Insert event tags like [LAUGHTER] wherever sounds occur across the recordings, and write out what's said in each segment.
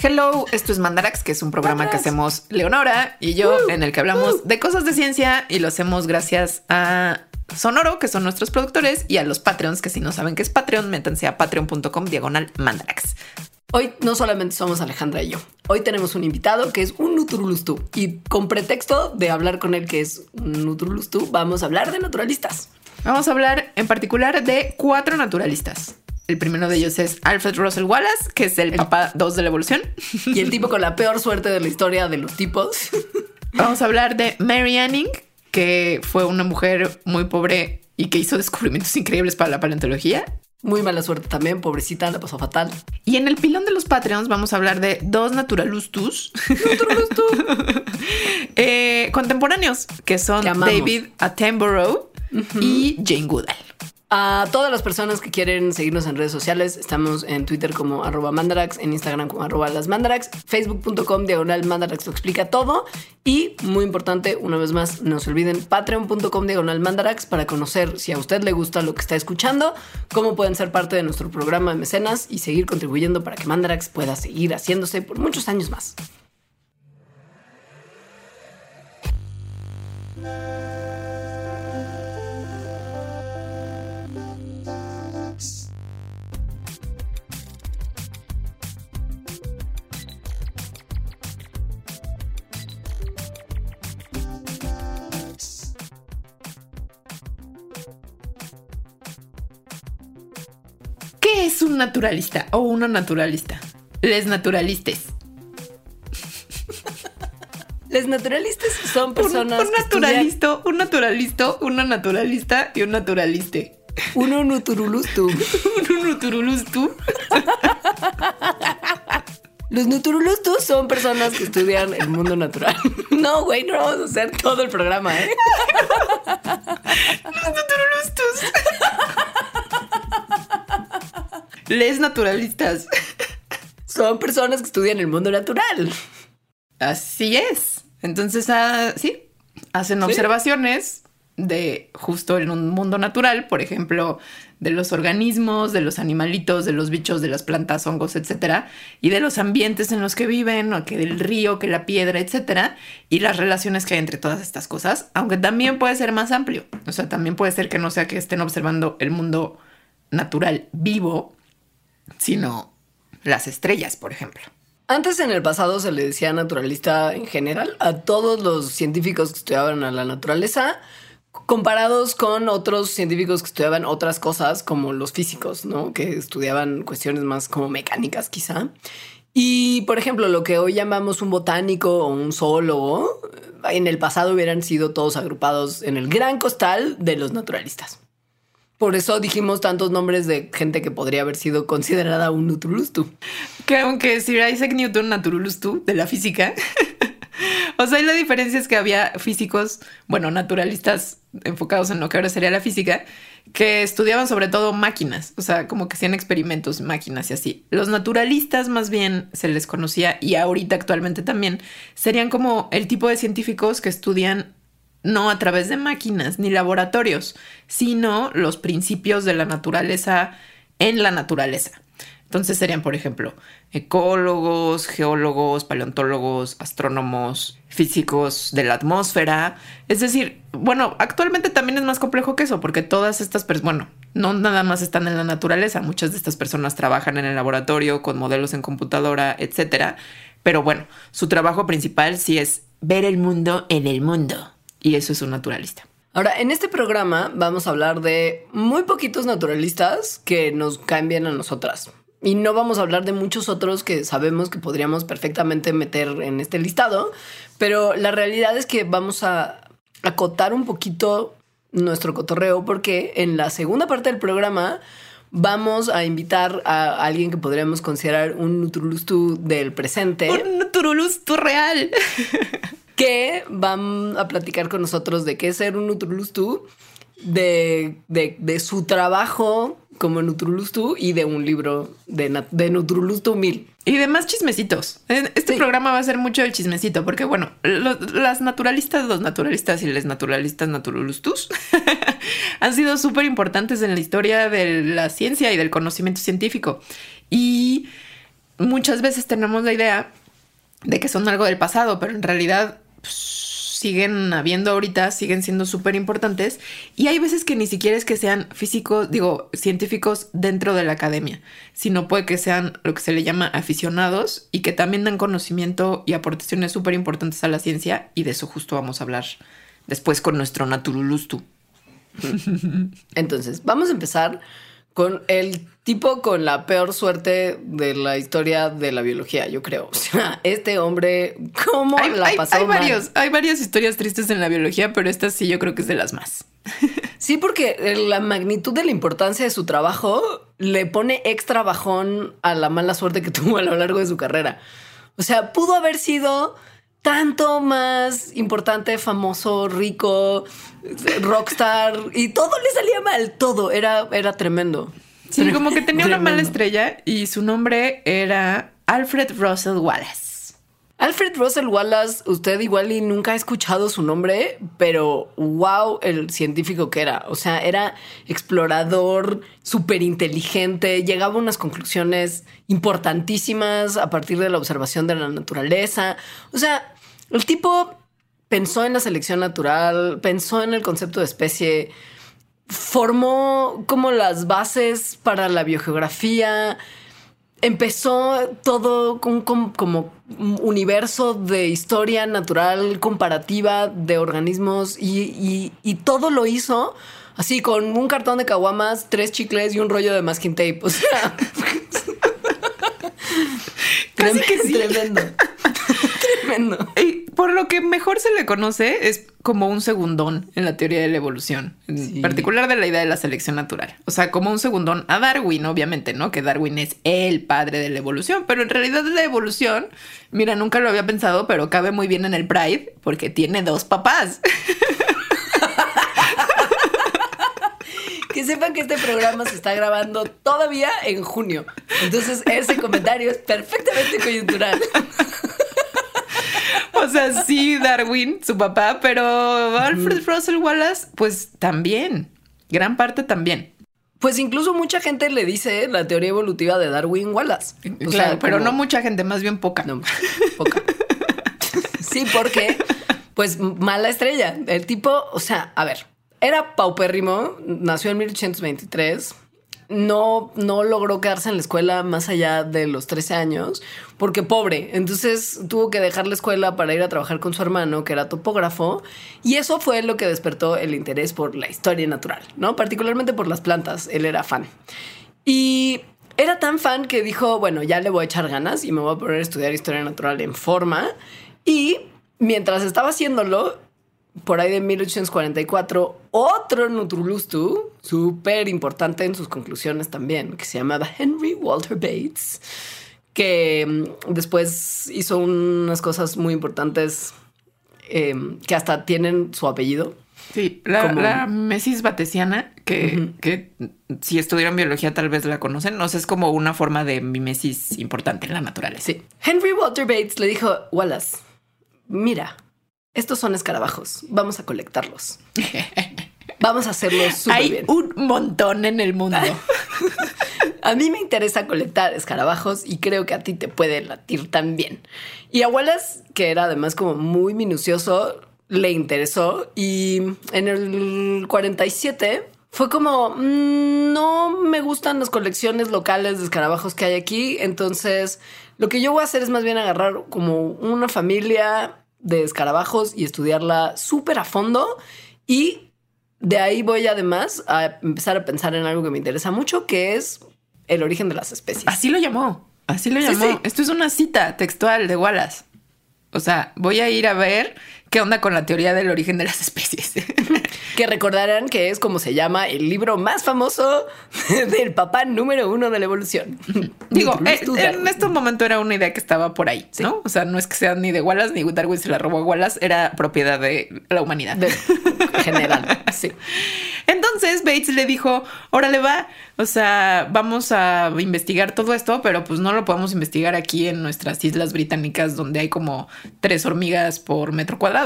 Hello, esto es Mandarax, que es un programa que hacemos Leonora y yo, en el que hablamos de cosas de ciencia y lo hacemos gracias a Sonoro, que son nuestros productores, y a los Patreons, que si no saben qué es Patreon, métanse a patreon.com diagonal Mandarax. Hoy no solamente somos Alejandra y yo. Hoy tenemos un invitado que es un Nutrulustú y con pretexto de hablar con él que es un Nutrulustú, vamos a hablar de naturalistas. Vamos a hablar en particular de cuatro naturalistas. El primero de ellos es Alfred Russel Wallace, que es el, papá 2 de la evolución. [LAUGHS] Y el tipo con la peor suerte de la historia de los tipos. [LAUGHS] Vamos a hablar de Mary Anning, que fue una mujer muy pobre y que hizo descubrimientos increíbles para la paleontología. Muy mala suerte también, pobrecita, la pasó fatal. Y en el pilón de los Patreons vamos a hablar de dos naturalustus, [LAUGHS] eh, contemporáneos, que son David Attenborough y Jane Goodall. A todas las personas que quieren seguirnos en redes sociales, estamos en Twitter como arroba mandarax, en Instagram como arroba las mandarax, facebook.com diagonal mandarax lo explica todo y muy importante, una vez más, no se olviden patreon.com diagonal mandarax para conocer si a usted le gusta lo que está escuchando, cómo pueden ser parte de nuestro programa de mecenas y seguir contribuyendo para que Mandarax pueda seguir haciéndose por muchos años más. Es un naturalista o una naturalista? Les naturalistes. Les naturalistas son personas. Un, un naturalista, un naturalista, una naturalista y un naturaliste. Uno nuturulustu. [LAUGHS] un nuturulustu. Los nuturulustus son personas que estudian el mundo natural. [LAUGHS] No, güey, no vamos a hacer todo el programa, ¿eh? Los nuturulustus. Les naturalistas. Son personas que estudian el mundo natural. Así es. Entonces, ah, sí, hacen observaciones de justo en un mundo natural, por ejemplo, de los organismos, de los animalitos, de los bichos, de las plantas, hongos, etcétera, y de los ambientes en los que viven, o que del río, que la piedra, etcétera, y las relaciones que hay entre todas estas cosas, aunque también puede ser más amplio. O sea, también puede ser que no sea que estén observando el mundo natural vivo, sino las estrellas, por ejemplo. Antes en el pasado se le decía naturalista en general a todos los científicos que estudiaban a la naturaleza, comparados con otros científicos que estudiaban otras cosas como los físicos, ¿no? Que estudiaban cuestiones más como mecánicas quizá. Y, por ejemplo, lo que hoy llamamos un botánico o un zoólogo, en el pasado hubieran sido todos agrupados en el gran costal de los naturalistas. Por eso dijimos tantos nombres de gente que podría haber sido considerada un Nutrulustu. Que aunque Sir Isaac Newton Naturulustu de la física, [LAUGHS] o sea, la diferencia es que había físicos, bueno, naturalistas enfocados en lo que ahora sería la física, que estudiaban sobre todo máquinas, o sea, como que hacían experimentos, máquinas y así. Los naturalistas más bien se les conocía y ahorita actualmente también serían como el tipo de científicos que estudian no a través de máquinas ni laboratorios, sino los principios de la naturaleza en la naturaleza. Entonces serían, por ejemplo, ecólogos, geólogos, paleontólogos, astrónomos, físicos de la atmósfera. Es decir, bueno, actualmente también es más complejo que eso, porque todas estas personas, bueno, no nada más están en la naturaleza, muchas de estas personas trabajan en el laboratorio con modelos en computadora, etcétera. Pero bueno, su trabajo principal sí es ver el mundo en el mundo. Y eso es un naturalista. Ahora, en este programa vamos a hablar de muy poquitos naturalistas que nos cambian a nosotras. Y no vamos a hablar de muchos otros que sabemos que podríamos perfectamente meter en este listado, pero la realidad es que vamos a acotar un poquito nuestro cotorreo porque en la segunda parte del programa vamos a invitar a alguien que podríamos considerar un Nutrulustu del presente. Un Nutrulustu real. [LAUGHS] que van a platicar con nosotros de qué es ser un Nutrulustu, de, de, su trabajo como Nutrulustu y de un libro de, de Nutrulustu mil. Y de más chismecitos. Este programa va a ser mucho el chismecito, porque bueno, las naturalistas, los naturalistas y les naturalistas naturalustus [LAUGHS] han sido súper importantes en la historia de la ciencia y del conocimiento científico. Y muchas veces tenemos la idea de que son algo del pasado, pero en realidad siguen habiendo ahorita, siguen siendo súper importantes. Y hay veces que ni siquiera es que sean físicos, digo, científicos dentro de la academia, sino puede que sean lo que se le llama aficionados y que también dan conocimiento y aportaciones súper importantes a la ciencia. Y de eso justo vamos a hablar después con nuestro Naturulustu. [LAUGHS] Entonces, vamos a empezar con el tipo con la peor suerte de la historia de la biología, yo creo. O sea, este hombre, ¿cómo la pasó? Hay, varios, hay varias historias tristes en la biología, pero esta sí yo creo que es de las más. [LAUGHS] Sí, porque la magnitud de la importancia de su trabajo le pone extra bajón a la mala suerte que [LAUGHS] tuvo a lo largo de su carrera. O sea, pudo haber sido tanto más importante, famoso, rico, rockstar y todo le salía mal, todo era, era tremendo. Sí, como que tenía una mala estrella y su nombre era Alfred Russell Wallace. Alfred Russell Wallace, usted igual y nunca ha escuchado su nombre, pero wow, el científico que era. O sea, era explorador, súper inteligente, llegaba a unas conclusiones importantísimas a partir de la observación de la naturaleza. O sea, el tipo pensó en la selección natural, pensó en el concepto de especie, formó como las bases para la biogeografía empezó todo con, como un universo de historia natural comparativa de organismos y, todo lo hizo así con un cartón de caguamas, tres chicles y un rollo de masking tape. O sea, [LAUGHS] casi que sí. Tremendo. [LAUGHS] tremendo. Y por mejor se le conoce es como un segundón en la teoría de la evolución, en particular de la idea de la selección natural. O sea, como un segundón a Darwin, obviamente, ¿no? Que Darwin es el padre de la evolución, pero en realidad la evolución, mira, nunca lo había pensado, pero cabe muy bien en el Pride porque tiene dos papás. que sepan que este programa se está grabando todavía en junio. Entonces, ese comentario es perfectamente coyuntural. O sea, sí, Darwin, su papá, pero Alfred Russell Wallace, pues también. Gran parte también. Pues incluso mucha gente le dice la teoría evolutiva de Darwin Wallace. claro, pero no mucha gente, más bien poca. No, poca. [LAUGHS] sí, porque, pues, mala estrella. El tipo, o sea, a ver, era paupérrimo, nació en 1823 no, no logró quedarse en la escuela más allá de los 13 años porque pobre. Entonces tuvo que dejar la escuela para ir a trabajar con su hermano, que era topógrafo, y eso fue lo que despertó el interés por la historia natural, ¿no? Particularmente por las plantas. Él era fan. Y era tan fan que dijo, bueno, ya le voy a echar ganas y me voy a poner a estudiar historia natural en forma. Y mientras estaba haciéndolo, por ahí de 1844, otro Nutrulustu, súper importante en sus conclusiones también, que se llamaba Henry Walter Bates, que mm, después hizo unas cosas muy importantes em, que hasta tienen su apellido. Sí, la, mesis batesiana, que, que, si estudiaron biología tal vez la conocen, no sé, es como una forma de mimesis importante en la naturaleza. Sí. Henry Walter Bates le dijo, Wallace, mira, estos son escarabajos, vamos a colectarlos. Vamos a hacerlos súper Hay un montón en el mundo. [LAUGHS] a mí me interesa colectar escarabajos y creo que a ti te puede latir también. Y a Wallace, que era además como muy minucioso, le interesó y en el 47 fue como, mm, no me gustan las colecciones locales de escarabajos que hay aquí, entonces lo que yo voy a hacer es más bien agarrar como una familia de escarabajos y estudiarla súper a fondo. Y de ahí voy además a empezar a pensar en algo que me interesa mucho, que es el origen de las especies. Así lo llamó. Así lo llamó. Esto es una cita textual de Wallace. O sea, voy a ir a ver qué onda con la teoría del origen de las especies. [LAUGHS] que recordarán que es como se llama el libro más famoso [LAUGHS] del papá número uno de la evolución. [LAUGHS] Digo, eh, en este momento era una idea que estaba por ahí, ¿no? O sea, no es que sea ni de Wallace ni Darwin se la robó a Wallace, era propiedad de la humanidad. De general, sí. Entonces Bates le dijo, órale va, o sea, vamos a investigar todo esto, pero pues no lo podemos investigar aquí en nuestras islas británicas donde hay como tres hormigas por metro cuadrado.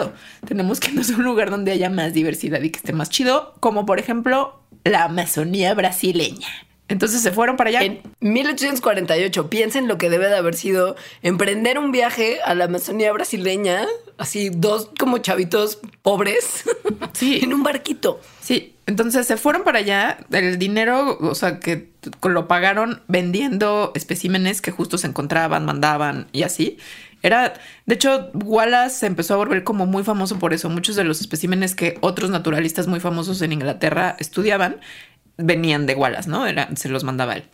Tenemos que irnos a un lugar donde haya más diversidad y que esté más chido, como por ejemplo la Amazonía brasileña. Entonces se fueron para allá. En 1848, piensen lo que debe de haber sido emprender un viaje a la Amazonía brasileña, así dos como chavitos pobres, [LAUGHS] Sí. en un barquito. Sí, entonces se fueron para allá. El dinero, o sea, que lo pagaron vendiendo especímenes que justo se encontraban, mandaban y así. Era, de hecho, Wallace se empezó a volver como muy famoso por eso. Muchos de los especímenes que otros naturalistas muy famosos en Inglaterra estudiaban venían de Wallace, ¿no? Era, se los mandaba él.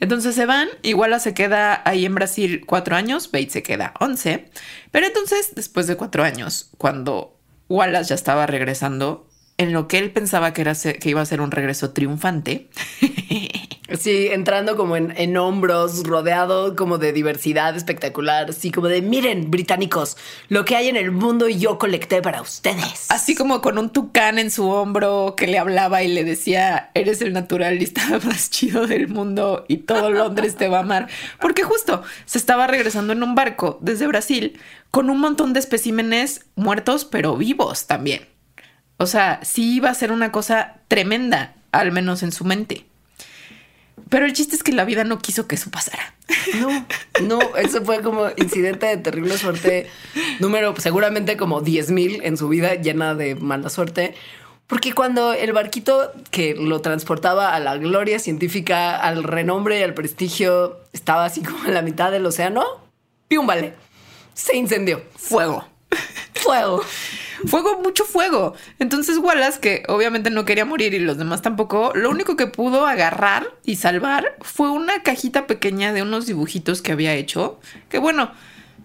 Entonces se van y Wallace se queda ahí en Brasil cuatro años, Bates se queda once. Pero entonces, después de cuatro años, cuando Wallace ya estaba regresando, en lo que él pensaba que, era, que iba a ser un regreso triunfante, [LAUGHS] Sí, entrando como en, hombros, rodeado como de diversidad espectacular, así como de, miren, británicos, lo que hay en el mundo yo colecté para ustedes. así como con un tucán en su hombro que le hablaba y le decía, eres el naturalista [LAUGHS] más chido del mundo y todo Londres te va a amar. Porque justo se estaba regresando en un barco desde Brasil con un montón de especímenes muertos, pero vivos también. O sea, sí iba a ser una cosa tremenda, al menos en su mente. Pero el chiste es que la vida no quiso que eso pasara. No, no, eso fue como incidente de terrible suerte, número seguramente como 10 mil en su vida, llena de mala suerte. Porque cuando el barquito que lo transportaba a la gloria científica, al renombre y al prestigio, estaba así como en la mitad del océano, ¡pium! Vale. Se incendió. Fuego. Fuego. Fuego, mucho fuego. Entonces Wallace, que obviamente no quería morir y los demás tampoco, lo único que pudo agarrar y salvar fue una cajita pequeña de unos dibujitos que había hecho, que bueno,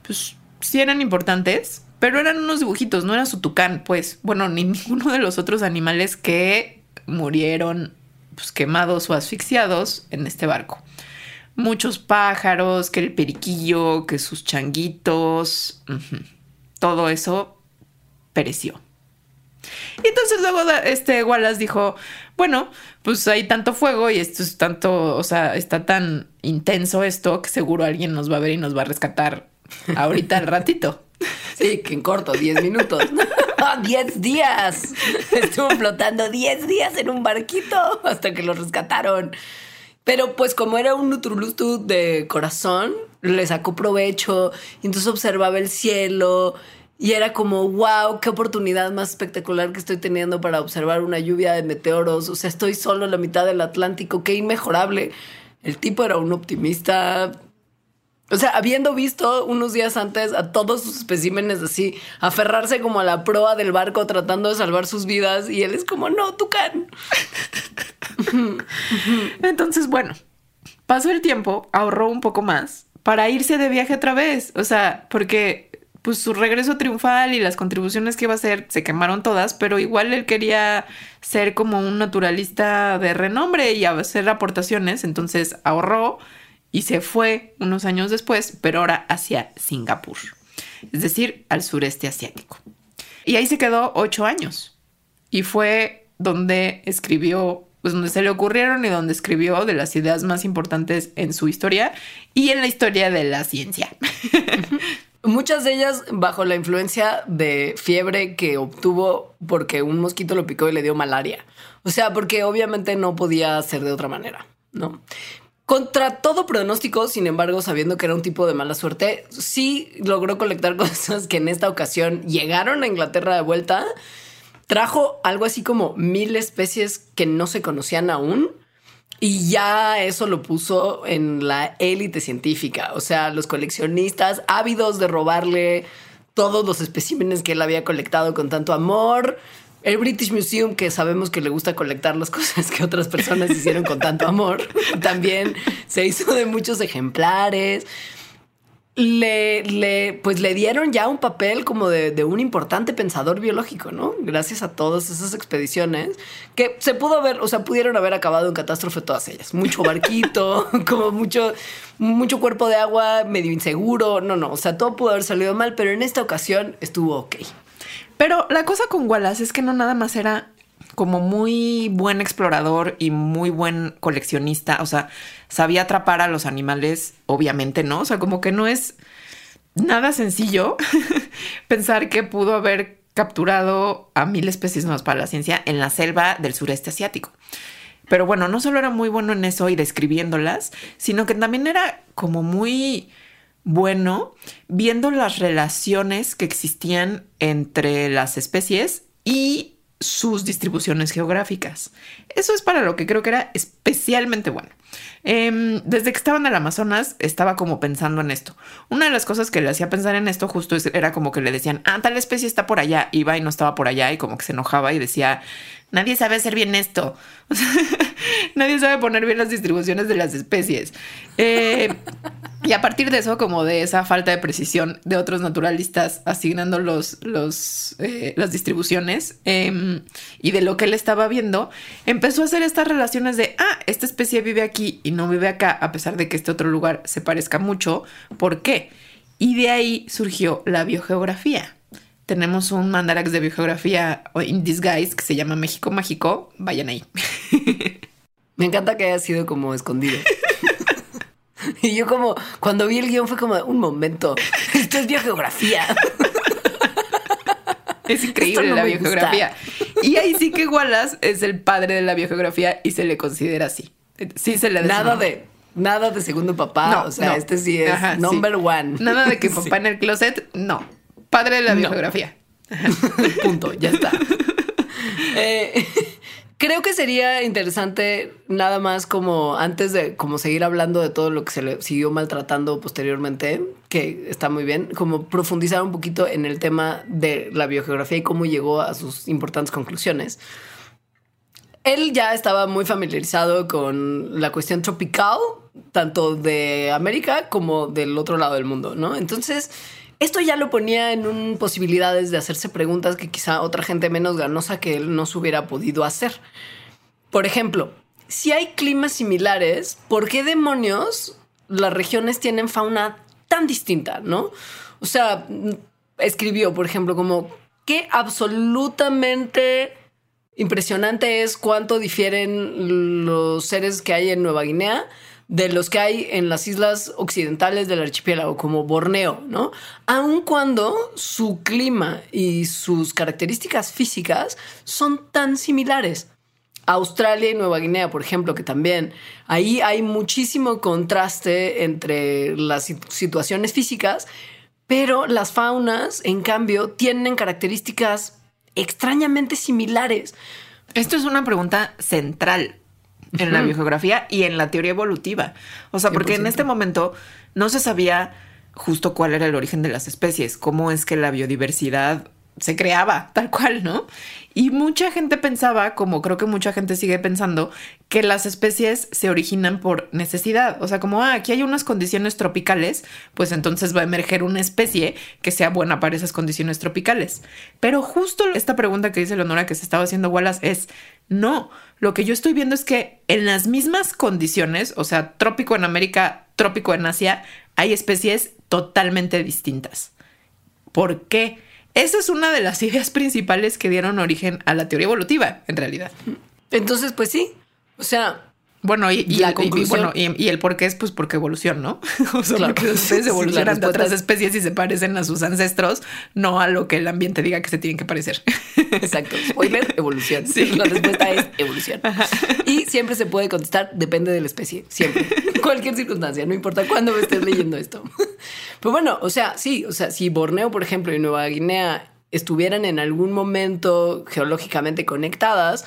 pues sí eran importantes, pero eran unos dibujitos, no era su tucán, pues, bueno, ni [LAUGHS] ninguno de los otros animales que murieron pues, quemados o asfixiados en este barco. Muchos pájaros, que el periquillo, que sus changuitos, todo eso pereció. Y entonces luego este Wallace dijo, bueno, pues hay tanto fuego y esto es tanto, o sea, está tan intenso esto que seguro alguien nos va a ver y nos va a rescatar ahorita al ratito. [LAUGHS] Sí, que en corto, 10 minutos. [LAUGHS] 10 días. Estuvo flotando 10 días en un barquito hasta que lo rescataron. Pero pues como era un Nutrulustu de corazón, le sacó provecho y entonces observaba el cielo y era como, wow, qué oportunidad más espectacular que estoy teniendo para observar una lluvia de meteoros. O sea, estoy solo en la mitad del Atlántico, qué inmejorable. El tipo era un optimista o sea, habiendo visto unos días antes a todos sus especímenes así, aferrarse como a la proa del barco tratando de salvar sus vidas, y él es como, no, Tucán. [LAUGHS] Entonces, bueno, pasó el tiempo, ahorró un poco más para irse de viaje otra vez. O sea, porque pues su regreso triunfal y las contribuciones que iba a hacer se quemaron todas, pero igual él quería ser como un naturalista de renombre y hacer aportaciones, entonces ahorró y se fue unos años después, pero ahora hacia Singapur, es decir, al sureste asiático. Y ahí se quedó ocho años y fue donde escribió, pues donde se le ocurrieron y donde escribió de las ideas más importantes en su historia y en la historia de la ciencia. [LAUGHS] Muchas de ellas bajo la influencia de fiebre que obtuvo porque un mosquito lo picó y le dio malaria. O sea, porque obviamente no podía ser de otra manera, ¿no? Contra todo pronóstico, sin embargo, sabiendo que era un tipo de mala suerte, sí logró colectar [LAUGHS] cosas que en esta ocasión llegaron a Inglaterra de vuelta. Trajo algo así como mil especies que no se conocían aún. Y ya eso lo puso en la élite científica. O sea, los coleccionistas ávidos de robarle todos los especímenes que él había colectado con tanto amor. El British Museum, que sabemos que le gusta colectar las [LAUGHS] cosas que otras personas hicieron con tanto amor, también se hizo de muchos ejemplares. Le, le, pues le dieron ya un papel como de, de, un importante pensador biológico, ¿no? Gracias a todas esas expediciones que se pudo haber, o sea, pudieron haber acabado en catástrofe todas ellas. Mucho barquito, [LAUGHS] como mucho, mucho cuerpo de agua, medio inseguro. No, no, o sea, todo pudo haber salido mal, pero en esta ocasión estuvo ok. Pero la cosa con Wallace es que no nada más era como muy buen explorador y muy buen coleccionista. O sea, sabía atrapar a los animales, obviamente, ¿no? O sea, como que no es nada sencillo [LAUGHS] pensar que pudo haber capturado a mil especies nuevas para la ciencia en la selva del sureste asiático. Pero bueno, no solo era muy bueno en eso y describiéndolas, sino que también era como muy bueno viendo las relaciones que existían entre las especies y sus distribuciones geográficas. Eso es para lo que creo que era especialmente bueno. Em, desde que estaba en Amazonas, estaba como pensando en esto. Una de las cosas que le hacía pensar en esto justo era como que le decían, ah, tal especie está por allá, iba y no estaba por allá y como que se enojaba y decía, nadie sabe hacer bien esto. [LAUGHS] nadie sabe poner bien las distribuciones de las especies. Eh, y a partir de eso, como de esa falta de precisión de otros naturalistas asignando los, los, eh, las distribuciones em, y de lo que él estaba viendo, empezó a hacer estas relaciones de, ah, esta especie vive aquí y no vive acá, a pesar de que este otro lugar se parezca mucho. ¿Por qué? Y de ahí surgió la biogeografía tenemos un mandarax de biogeografía in disguise que se llama México Mágico. Vayan ahí. [LAUGHS] Me encanta que haya sido como escondido. [LAUGHS] y yo como, cuando vi el guion fue como, un momento, [LAUGHS] esto es biogeografía. Es increíble la biogeografía. Y ahí sí que Wallace es el padre de la biogeografía y se le considera así. Sí se le Nada de nada de segundo papá, o sea, este sí es number one. Nada de que papá en el closet, no. Padre de la biografía. [LAUGHS] Punto, ya está. [LAUGHS] Eh, [LAUGHS] creo que sería interesante nada más como antes de como seguir hablando de todo lo que se le siguió maltratando posteriormente, que está muy bien, como profundizar un poquito en el tema de la biogeografía y cómo llegó a sus importantes conclusiones. Él ya estaba muy familiarizado con la cuestión tropical, tanto de América como del otro lado del mundo, ¿no? Entonces, esto ya lo ponía en posibilidades de hacerse preguntas que quizá otra gente menos ganosa que él no se hubiera podido hacer. Por ejemplo, si hay climas similares, ¿por qué demonios las regiones tienen fauna tan distinta, no? O sea, escribió, por ejemplo, como qué absolutamente impresionante es cuánto difieren los seres que hay en Nueva Guinea de los que hay en las islas occidentales del archipiélago, como Borneo, ¿no? Aun cuando su clima y sus características físicas son tan similares. Australia y Nueva Guinea, por ejemplo, que también ahí hay muchísimo contraste entre las situaciones físicas, pero las faunas, en cambio, tienen características extrañamente similares. Esto es una pregunta central en la biogeografía y en la teoría evolutiva. O sea, porque en este momento no se sabía justo cuál era el origen de las especies, cómo es que la biodiversidad se creaba tal cual, ¿no? Y mucha gente pensaba, como creo que mucha gente sigue pensando, que las especies se originan por necesidad. O sea, como, ah, aquí hay unas condiciones tropicales, pues entonces va a emerger una especie que sea buena para esas condiciones tropicales. Pero justo esta pregunta que dice Leonora que se estaba haciendo Wallace es, no, lo que yo estoy viendo es que en las mismas condiciones, o sea, trópico en América, trópico en Asia, hay especies totalmente distintas. ¿Por qué? Esa es una de las ideas principales que dieron origen a la teoría evolutiva, en realidad. Entonces, pues sí. O sea, bueno, y, y, bueno, y, el por qué es pues porque evolución, ¿no? [LAUGHS] o sea, porque las especies evolucionan de otras especies y se parecen a sus ancestros, no a lo que el ambiente diga que se tienen que parecer. Exacto. Spoiler, [LAUGHS] evolución. Sí. La respuesta es evolución. Y siempre se puede contestar, depende de la especie. Siempre. [LAUGHS] Cualquier circunstancia, no importa cuándo me estés leyendo esto. Pero bueno, o sea, sí, o sea, si Borneo, por ejemplo, y Nueva Guinea estuvieran en algún momento geológicamente conectadas,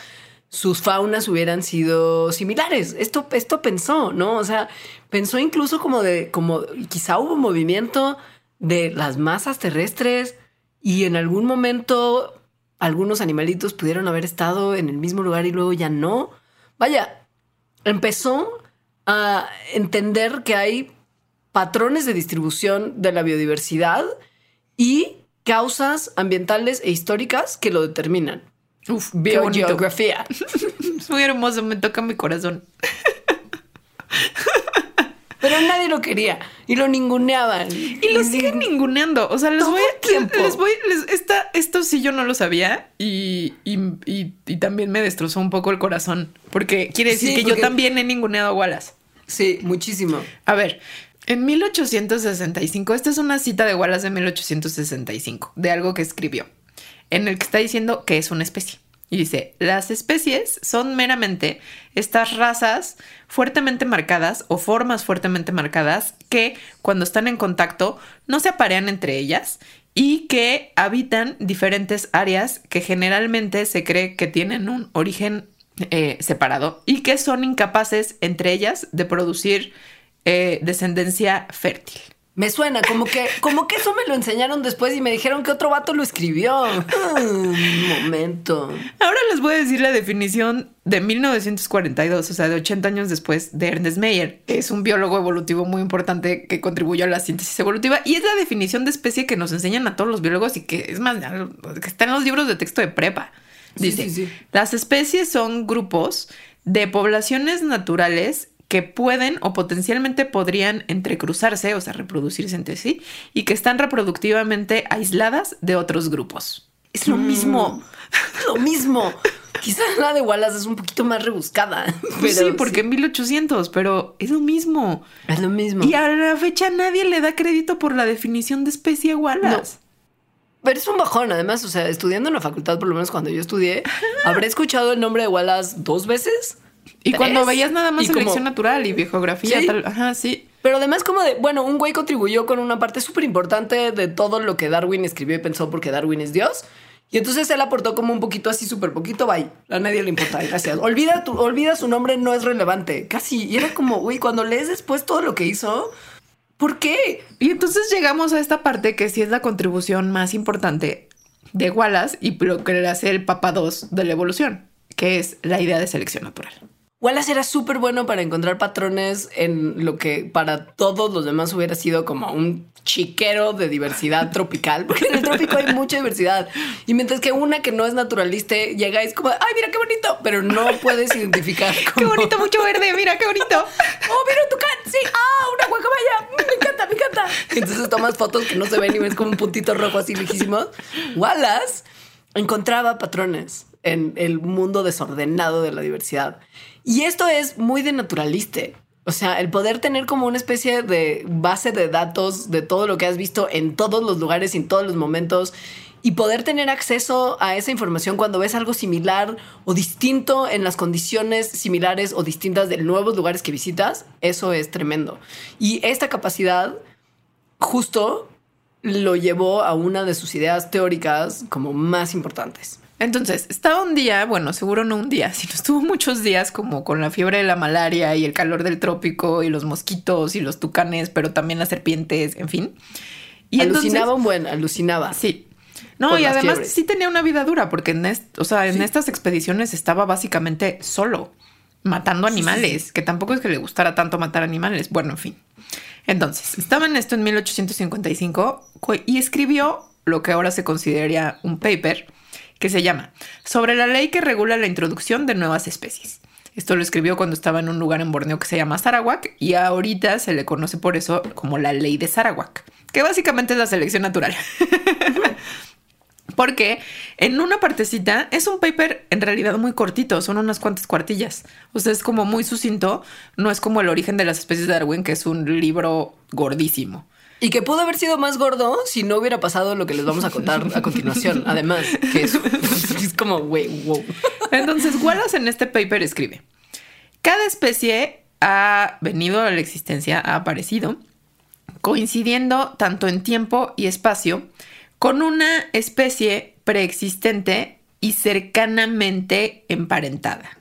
sus faunas hubieran sido similares. Esto, esto pensó, ¿no? O sea, pensó incluso como de, como quizá hubo movimiento de las masas terrestres y en algún momento algunos animalitos pudieron haber estado en el mismo lugar y luego ya no. Vaya, empezó a entender que hay patrones de distribución de la biodiversidad y causas ambientales e históricas que lo determinan. Uf, biogeografía. [LAUGHS] es muy hermoso, me toca mi corazón. Pero nadie lo quería y lo ninguneaban. Y lo siguen ninguneando. O sea, les voy, tiempo. les voy, esto sí yo no lo sabía y, también me destrozó un poco el corazón porque quiere decir que yo también he ninguneado a Wallace. Sí, muchísimo. A ver, en 1865, esta es una cita de Wallace de 1865, de algo que escribió en el que está diciendo que es una especie. Y dice, las especies son meramente estas razas fuertemente marcadas o formas fuertemente marcadas que cuando están en contacto no se aparean entre ellas y que habitan diferentes áreas que generalmente se cree que tienen un origen eh, separado y que son incapaces entre ellas de producir eh, descendencia fértil. Me suena como que, como que eso me lo enseñaron después y me dijeron que otro vato lo escribió. Un momento. Ahora les voy a decir la definición de 1942, o sea, de 80 años después, de Ernest Meyer. Es un biólogo evolutivo muy importante que contribuyó a la síntesis evolutiva y es la definición de especie que nos enseñan a todos los biólogos y que es más, que está en los libros de texto de prepa. Dice, las especies son grupos de poblaciones naturales que pueden o potencialmente podrían entrecruzarse, o sea, reproducirse entre sí, y que están reproductivamente aisladas de otros grupos. Es lo mismo, mm. [LAUGHS] lo mismo. Quizás la de Wallace es un poquito más rebuscada. Pues sí, porque en 1800, pero es lo mismo. Es lo mismo. Y a la fecha nadie le da crédito por la definición de especie a Wallace. Pero es un bajón, además, o sea, estudiando en la facultad, por lo menos cuando yo estudié, [LAUGHS] habré escuchado el nombre de Wallace dos veces y cuando veías nada más selección natural y biografía, tal, ajá, sí. Pero además como de, bueno, un güey contribuyó con una parte súper importante de todo lo que Darwin escribió y pensó porque Darwin es Dios. Y entonces él aportó como un poquito así, súper poquito, bye. A nadie le importa, gracias. Olvida, tu, olvida su nombre, no es relevante. Casi. Y era como, güey, cuando lees después todo lo que hizo, ¿por qué? Y entonces llegamos a esta parte que sí es la contribución más importante de Wallace y lo que le hace el Papa 2 de la evolución, que es la idea de selección natural. Wallace era súper bueno para encontrar patrones en lo que para todos los demás hubiera sido como un chiquero de diversidad [LAUGHS] tropical, porque en el trópico hay mucha diversidad. Y mientras que una que no es naturalista llega y es como, ay, mira qué bonito, pero no puedes identificar. [LAUGHS] Qué bonito, mucho verde, mira qué bonito. [LAUGHS] oh, mira tu tucán, sí, ah, una guacamaya, mm, me encanta, me encanta. Entonces tomas fotos que no se ven y ves como un puntito rojo así lejísimos. Wallace encontraba patrones en el mundo desordenado de la diversidad. Y esto es muy de naturalista. O sea, el poder tener como una especie de base de datos de todo lo que has visto en todos los lugares, en todos los momentos, y poder tener acceso a esa información cuando ves algo similar o distinto en las condiciones similares o distintas de nuevos lugares que visitas, eso es tremendo. Y esta capacidad justo lo llevó a una de sus ideas teóricas como más importantes. Entonces, estaba un día, bueno, seguro no un día, [LAUGHS] sino estuvo muchos días como con la fiebre de la malaria y el calor del trópico y los mosquitos y los tucanes, pero también las serpientes, en fin. Y alucinaba un buen, alucinaba. Sí. No, y además sí tenía una vida dura, porque en, o sea, en estas expediciones estaba básicamente solo, matando animales, que tampoco es que le gustara tanto matar animales. Bueno, en fin. Entonces, estaba en esto en 1855 y escribió lo que ahora se consideraría un paper que se llama Sobre la ley que regula la introducción de nuevas especies. Esto lo escribió cuando estaba en un lugar en Borneo que se llama Sarawak y ahorita se le conoce por eso como la ley de Sarawak, que básicamente es la selección natural. [LAUGHS] Porque en una partecita es un paper en realidad muy cortito, son unas cuantas cuartillas. O sea, es como muy sucinto, no es como el origen de las especies de Darwin, que es un libro gordísimo. Y que pudo haber sido más gordo si no hubiera pasado lo que les vamos a contar a continuación. [LAUGHS] Además, que es, [LAUGHS] es como, güey, wow. Entonces, Wallace en este paper escribe, cada especie ha venido a la existencia, ha aparecido, coincidiendo tanto en tiempo y espacio con una especie preexistente y cercanamente emparentada.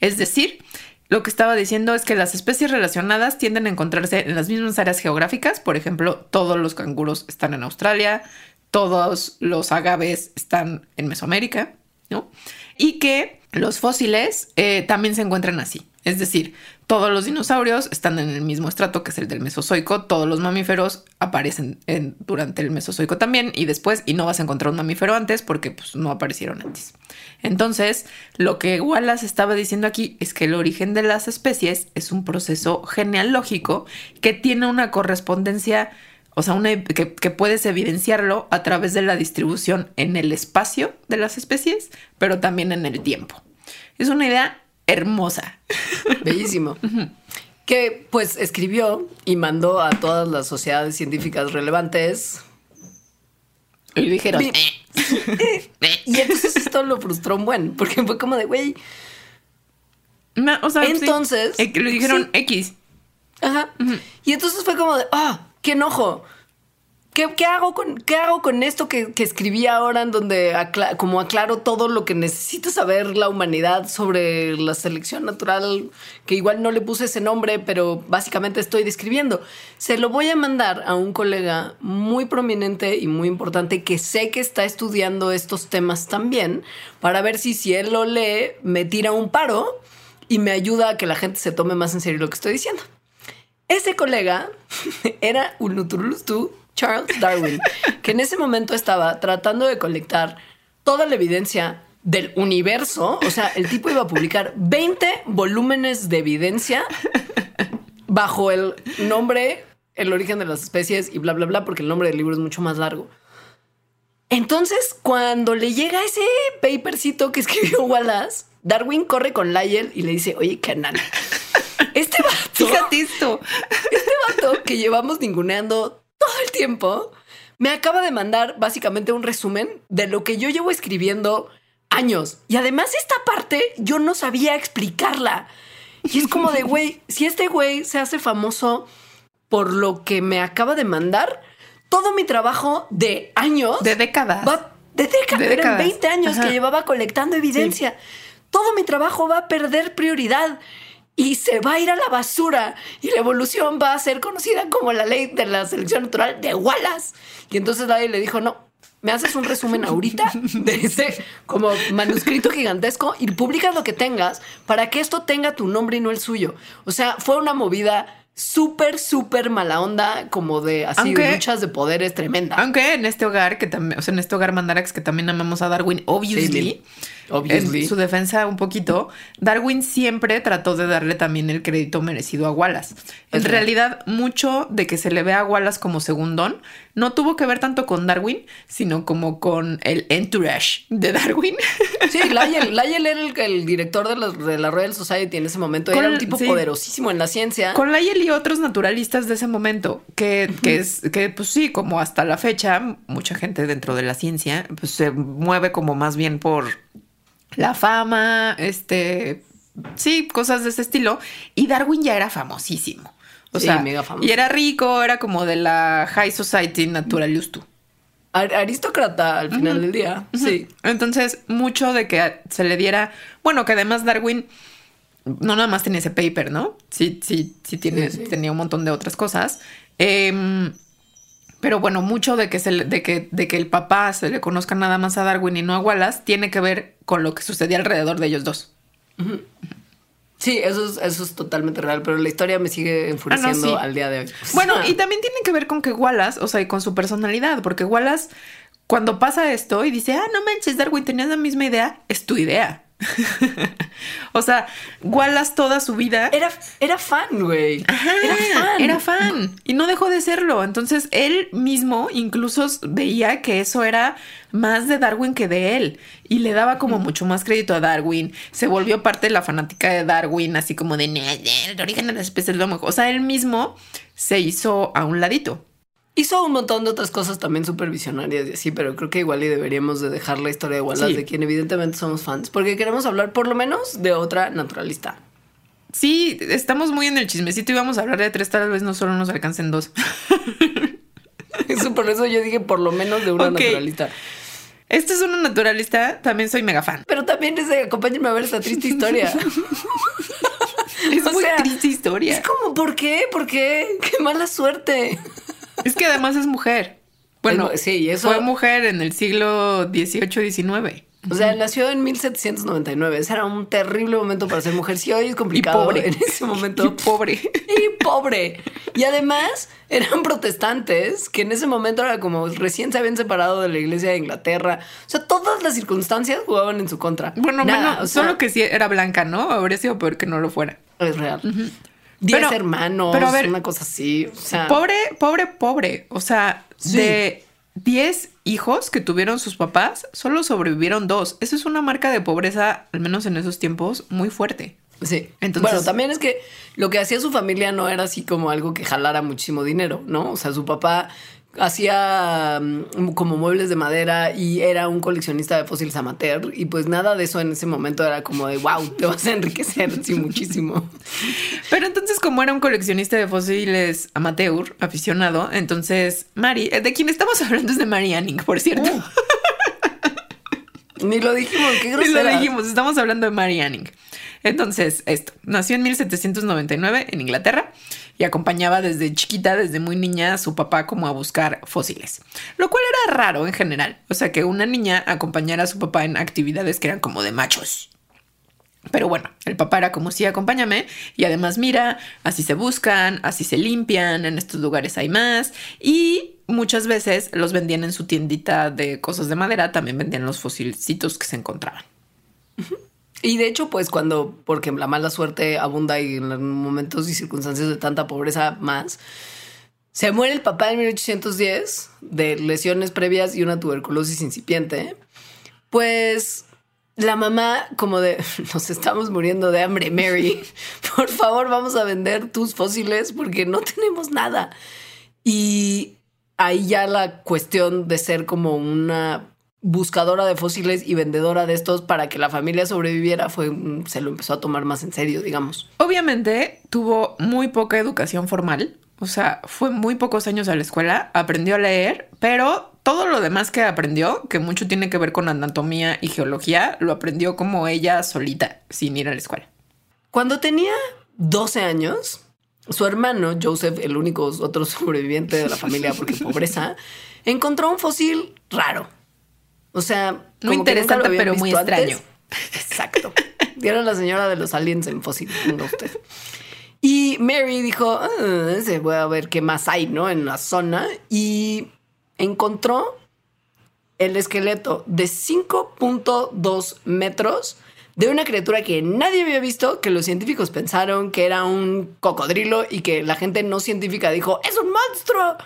Es decir, lo que estaba diciendo es que las especies relacionadas tienden a encontrarse en las mismas áreas geográficas. Por ejemplo, todos los canguros están en Australia, todos los agaves están en Mesoamérica, ¿no? Y que los fósiles eh, también se encuentran así. Es decir, todos los dinosaurios están en el mismo estrato que es el del Mesozoico, todos los mamíferos aparecen durante el Mesozoico también y después, y no vas a encontrar un mamífero antes porque pues, no aparecieron antes. Entonces, lo que Wallace estaba diciendo aquí es que el origen de las especies es un proceso genealógico que tiene una correspondencia, o sea, que, que puedes evidenciarlo a través de la distribución en el espacio de las especies, pero también en el tiempo. Es una idea hermosa. Bellísimo. que pues escribió y mandó a todas las sociedades científicas relevantes Y dijeron, Mi- [LAUGHS] "Eh". Y entonces esto lo frustró un buen, porque fue como de, güey, No, o sea, sí. Entonces, Eh, que le dijeron sí. X. Ajá. Y entonces fue como de, ah, qué enojo. ¿Qué, qué hago, con, ¿Qué hago con esto que, escribí ahora en donde acla- como aclaro todo lo que necesita saber la humanidad sobre la selección natural, que igual no le puse ese nombre, pero básicamente estoy describiendo? Se lo voy a mandar a un colega muy prominente y muy importante que sé que está estudiando estos temas también, para ver si si él lo lee, me tira un paro y me ayuda a que la gente se tome más en serio lo que estoy diciendo. Ese colega [LAUGHS] era un Nutrulustu Charles Darwin, que en ese momento estaba tratando de colectar toda la evidencia del universo. O sea, el tipo iba a publicar 20 volúmenes de evidencia bajo el nombre, el origen de las especies y bla, bla, bla, porque el nombre del libro es mucho más largo. Entonces, cuando le llega ese papercito que escribió Wallace, Darwin corre con Lyell y le dice, oye, canal, este vato, Fíjate esto. este vato que llevamos ninguneando todo el tiempo, me acaba de mandar básicamente un resumen de lo que yo llevo escribiendo años. Y además esta parte yo no sabía explicarla. Y es como de, güey, [LAUGHS] si este güey se hace famoso por lo que me acaba de mandar, todo mi trabajo de años De décadas. va de décadas, De eran décadas. 20 años Ajá. que llevaba colectando evidencia. Todo mi trabajo va a perder prioridad y se va a ir a la basura y la evolución va a ser conocida como la ley de la selección natural de Wallace. Y entonces nadie le dijo, no, me haces un resumen ahorita de ese como manuscrito gigantesco y publicas lo que tengas para que esto tenga tu nombre y no el suyo. O sea, fue una movida súper, súper mala onda, como de así, Aunque- luchas de poderes tremenda. Aunque en este hogar, que también, o sea, en este hogar Mandarax, que también amamos a Darwin, obviously, Sí, en su defensa un poquito, Darwin siempre trató de darle también el crédito merecido a Wallace. En realidad, mucho de que se le vea a Wallace como segundón no tuvo que ver tanto con Darwin, sino como con el entourage de Darwin. [LAUGHS] Sí, Lyell, [LAUGHS] Lyell era el, el director de la, de la Royal Society en ese momento. Con era un tipo sí. poderosísimo en la ciencia. Con Lyell y otros naturalistas de ese momento, que, que es que, pues sí, como hasta la fecha, mucha gente dentro de la ciencia pues, se mueve como más bien por la fama, este, sí, cosas de ese estilo. Y Darwin ya era famosísimo. O Sí, sea, mega famoso. y era rico, era como de la High Society Naturalustu. Ar- aristócrata al final del día. Sí. Entonces, mucho de que se le diera, bueno, que además Darwin no nada más tenía ese paper, ¿no? Sí, sí, sí, tiene, Sí, sí. tenía un montón de otras cosas. Em, pero bueno, mucho de que, se le- de, que, de que el papá se le conozca nada más a Darwin y no a Wallace tiene que ver con lo que sucedía alrededor de ellos dos. Sí, eso es, eso es totalmente real, pero la historia me sigue enfureciendo sí. al día de hoy. Bueno, [LAUGHS] y también tiene que ver con que Wallace, o sea, y con su personalidad, porque Wallace, cuando pasa esto y dice, ah, no manches, Darwin, tenías la misma idea, es tu idea. [LAUGHS] o sea, Wallace toda su vida Era, era fan, güey. Era fan. Era fan. Y no dejó de serlo. Entonces él mismo incluso veía que eso era más de Darwin que de él. Y le daba como mucho más crédito a Darwin. Se volvió parte de la fanática de Darwin, así como de "Nah, nah, el origen de las especies es lo mejor. O sea, él mismo se hizo a un ladito. Hizo un montón de otras cosas también súper visionarias y así, pero creo que igual y deberíamos de dejar la historia de Wallace, Sí. de quien evidentemente somos fans, porque queremos hablar por lo menos de otra naturalista. Sí, estamos muy en el chismecito y vamos a hablar de tres, tal vez no solo nos alcancen dos. [LAUGHS] Eso por eso yo dije por lo menos de una Ok. naturalista. Este es una naturalista, también soy mega fan. Pero también es de acompáñenme a ver esta triste historia. [LAUGHS] Es [LAUGHS] O muy sea, triste historia. Es como, ¿por qué? ¿Por qué? ¡Qué mala suerte! Es que además es mujer. Bueno, Es sí, y eso- fue mujer en el siglo XVIII-XIX. O sea, nació en 1799. Ese era un terrible momento para ser mujer. Sí, hoy es complicado. pobre. En ese momento. Y pobre. y pobre. Y además eran protestantes que en ese momento era como recién se habían separado de la iglesia de Inglaterra. O sea, todas las circunstancias jugaban en su contra. Bueno, Nada, o sea, solo que sí era blanca, ¿no? Habría sido peor que no lo fuera. es real. Diez Pero- hermanos, pero a ver, una cosa así. O sea, Pobre, pobre, pobre. O sea, Sí. de 10 hijos que tuvieron sus papás, solo sobrevivieron dos. Eso es una marca de pobreza, al menos en esos tiempos, muy fuerte. Sí. Entonces- bueno, también es que lo que hacía su familia no era así como algo que jalara muchísimo dinero, ¿no? O sea, su papá hacía mm, como muebles de madera y era un coleccionista de fósiles amateur y pues nada de eso en ese momento era como de wow, te vas a enriquecer sí muchísimo. [LAUGHS] Pero entonces como era un coleccionista de fósiles amateur, aficionado, entonces Mari, de quien estamos hablando es de Mary Anning, por cierto. Ni lo dijimos, qué grosera. [LAUGHS] Ni lo dijimos, estamos hablando de Mary Anning. Entonces, esto, nació en 1799 en Inglaterra y acompañaba desde chiquita, desde muy niña, a su papá como a buscar fósiles, lo cual era raro en general, o sea, que una niña acompañara a su papá en actividades que eran como de machos. Pero bueno, el papá era como sí, acompáñame y además mira, así se buscan, así se limpian, en estos lugares hay más y muchas veces los vendían en su tiendita de cosas de madera, también vendían los fosilcitos que se encontraban. Y de hecho, pues cuando, porque la mala suerte abunda y en momentos y circunstancias de tanta pobreza más, se muere el papá en 1810 de lesiones previas y una tuberculosis incipiente, pues la mamá como de, [LAUGHS] nos estamos muriendo de hambre, Mary, [LAUGHS] por favor vamos a vender tus fósiles porque no tenemos nada. Y ahí ya la cuestión de ser como una buscadora de fósiles y vendedora de estos para que la familia sobreviviera fue se lo empezó a tomar más en serio, digamos. Obviamente tuvo muy poca educación formal, o sea, fue muy pocos años a la escuela, aprendió a leer, pero todo lo demás que aprendió, que mucho tiene que ver con anatomía y geología, lo aprendió como ella solita, sin ir a la escuela. Cuando tenía 12 años, su hermano, Joseph, el único otro [LAUGHS] sobreviviente de la familia porque pobreza, encontró un fósil raro o sea, muy interesante, pero muy extraño. Exacto. Dieron la señora de los aliens en fósil, usted. Y Mary dijo, ah, se voy a ver qué más hay, ¿no? En la zona. Y encontró el esqueleto de 5.2 metros de una criatura que nadie había visto, que los científicos pensaron que era un cocodrilo y que la gente no científica dijo, es un monstruo.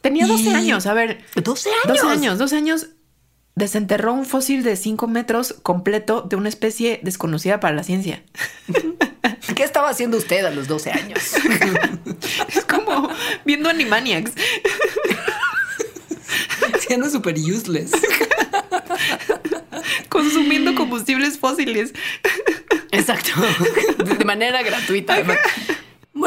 Tenía 12 años, a ver. 12 años. 12 años, 12 años desenterró un fósil de 5 metros completo de una especie desconocida para la ciencia. ¿Qué estaba haciendo usted a los 12 años? [LAUGHS] es como viendo Animaniacs. Siendo súper useless. Consumiendo combustibles fósiles. Exacto. De manera gratuita.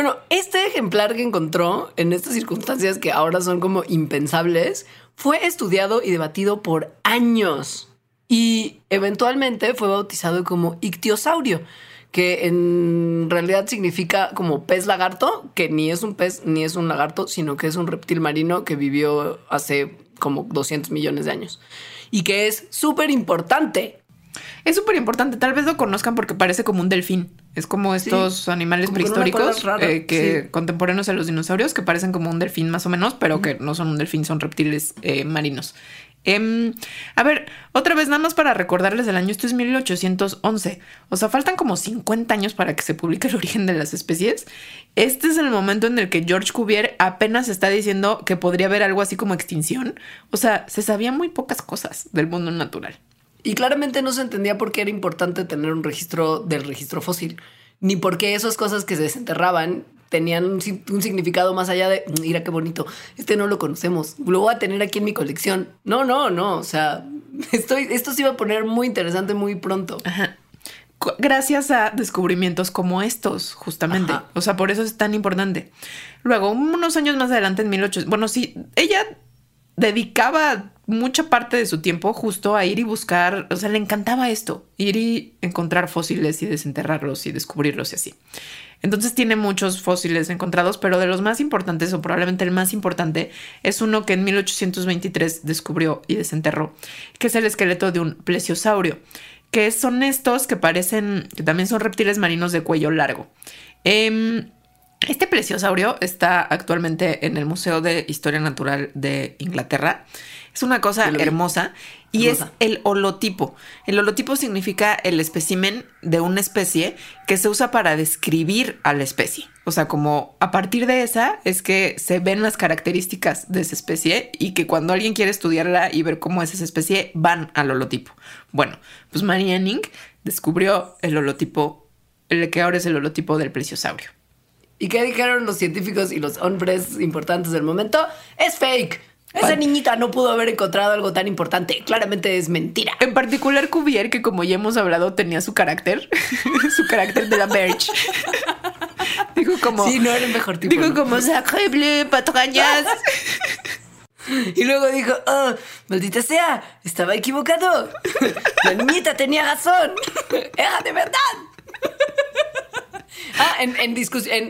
Bueno, este ejemplar que encontró en estas circunstancias que ahora son como impensables fue estudiado y debatido por años y eventualmente fue bautizado como ictiosaurio, que en realidad significa como pez lagarto, que ni es un pez ni es un lagarto, sino que es un reptil marino que vivió hace como 200 millones de años y que es súper importante. Es súper importante, tal vez lo conozcan porque parece como un delfín. Es como estos animales prehistóricos eh, que contemporáneos a los dinosaurios, que parecen como un delfín más o menos, pero que no son un delfín, son reptiles eh, marinos. Em, a ver, otra vez nada más para recordarles el año, esto es 1811, o sea, faltan como 50 años para que se publique el [LAUGHS] origen de las especies. Este es el momento en el que George Cuvier apenas está diciendo que podría haber algo así como extinción, o sea, se sabían muy pocas cosas del mundo natural. Y claramente no se entendía por qué era importante tener un registro del registro fósil, ni por qué esas cosas que se desenterraban tenían un, significado más allá de, mm, mira qué bonito, este no lo conocemos, lo voy a tener aquí en mi colección. No, no, no, o sea, [LAUGHS] estoy, esto se iba a poner muy interesante muy pronto. Gracias a descubrimientos como estos, justamente. O sea, por eso es tan importante. Luego, unos años más adelante, en 1800, bueno, sí, ella dedicaba mucha parte de su tiempo justo a ir y buscar, o sea, le encantaba esto, ir y encontrar fósiles y desenterrarlos y descubrirlos y así. Entonces tiene muchos fósiles encontrados, pero de los más importantes, o probablemente el más importante, es uno que en 1823 descubrió y desenterró, que es el esqueleto de un plesiosaurio, que son estos que parecen, que también son reptiles marinos de cuello largo. Em, este plesiosaurio está actualmente en el Museo de Historia Natural de Inglaterra. Es una cosa hermosa y es el holotipo. El holotipo significa el espécimen de una especie que se usa para describir a la especie. O sea, como a partir de esa es que se ven las características de esa especie y que cuando alguien quiere estudiarla y ver cómo es esa especie, van al holotipo. Bueno, pues Marianne descubrió el holotipo, el que ahora es el holotipo del plesiosaurio. ¿Y qué dijeron los científicos y los hombres importantes del momento? Es fake. Esa niñita no pudo haber encontrado algo tan importante. Claramente es mentira. En particular Cuvier, que como ya hemos hablado, tenía su carácter, [LAUGHS] su carácter de la merch. [LAUGHS] dijo como... Sí, no era el mejor tipo. Dijo como, sacreble, patrañas. [LAUGHS] Y luego dijo, oh, maldita sea, estaba equivocado. La niñita tenía razón. Era de verdad. [LAUGHS] Ah, en, en,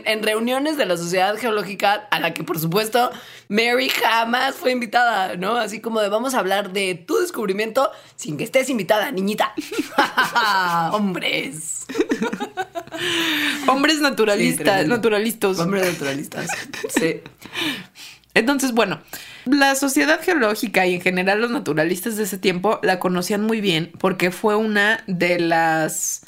en, reuniones de la Sociedad Geológica, a la que por supuesto Mary jamás fue invitada, ¿no? Así como de vamos a hablar de tu descubrimiento sin que estés invitada, niñita. [LAUGHS] Hombres. [LAUGHS] Hombres naturalistas, naturalistas. Hombres naturalistas. Sí. Entonces, bueno, la sociedad geológica y en general los naturalistas de ese tiempo la conocían muy bien porque fue una de las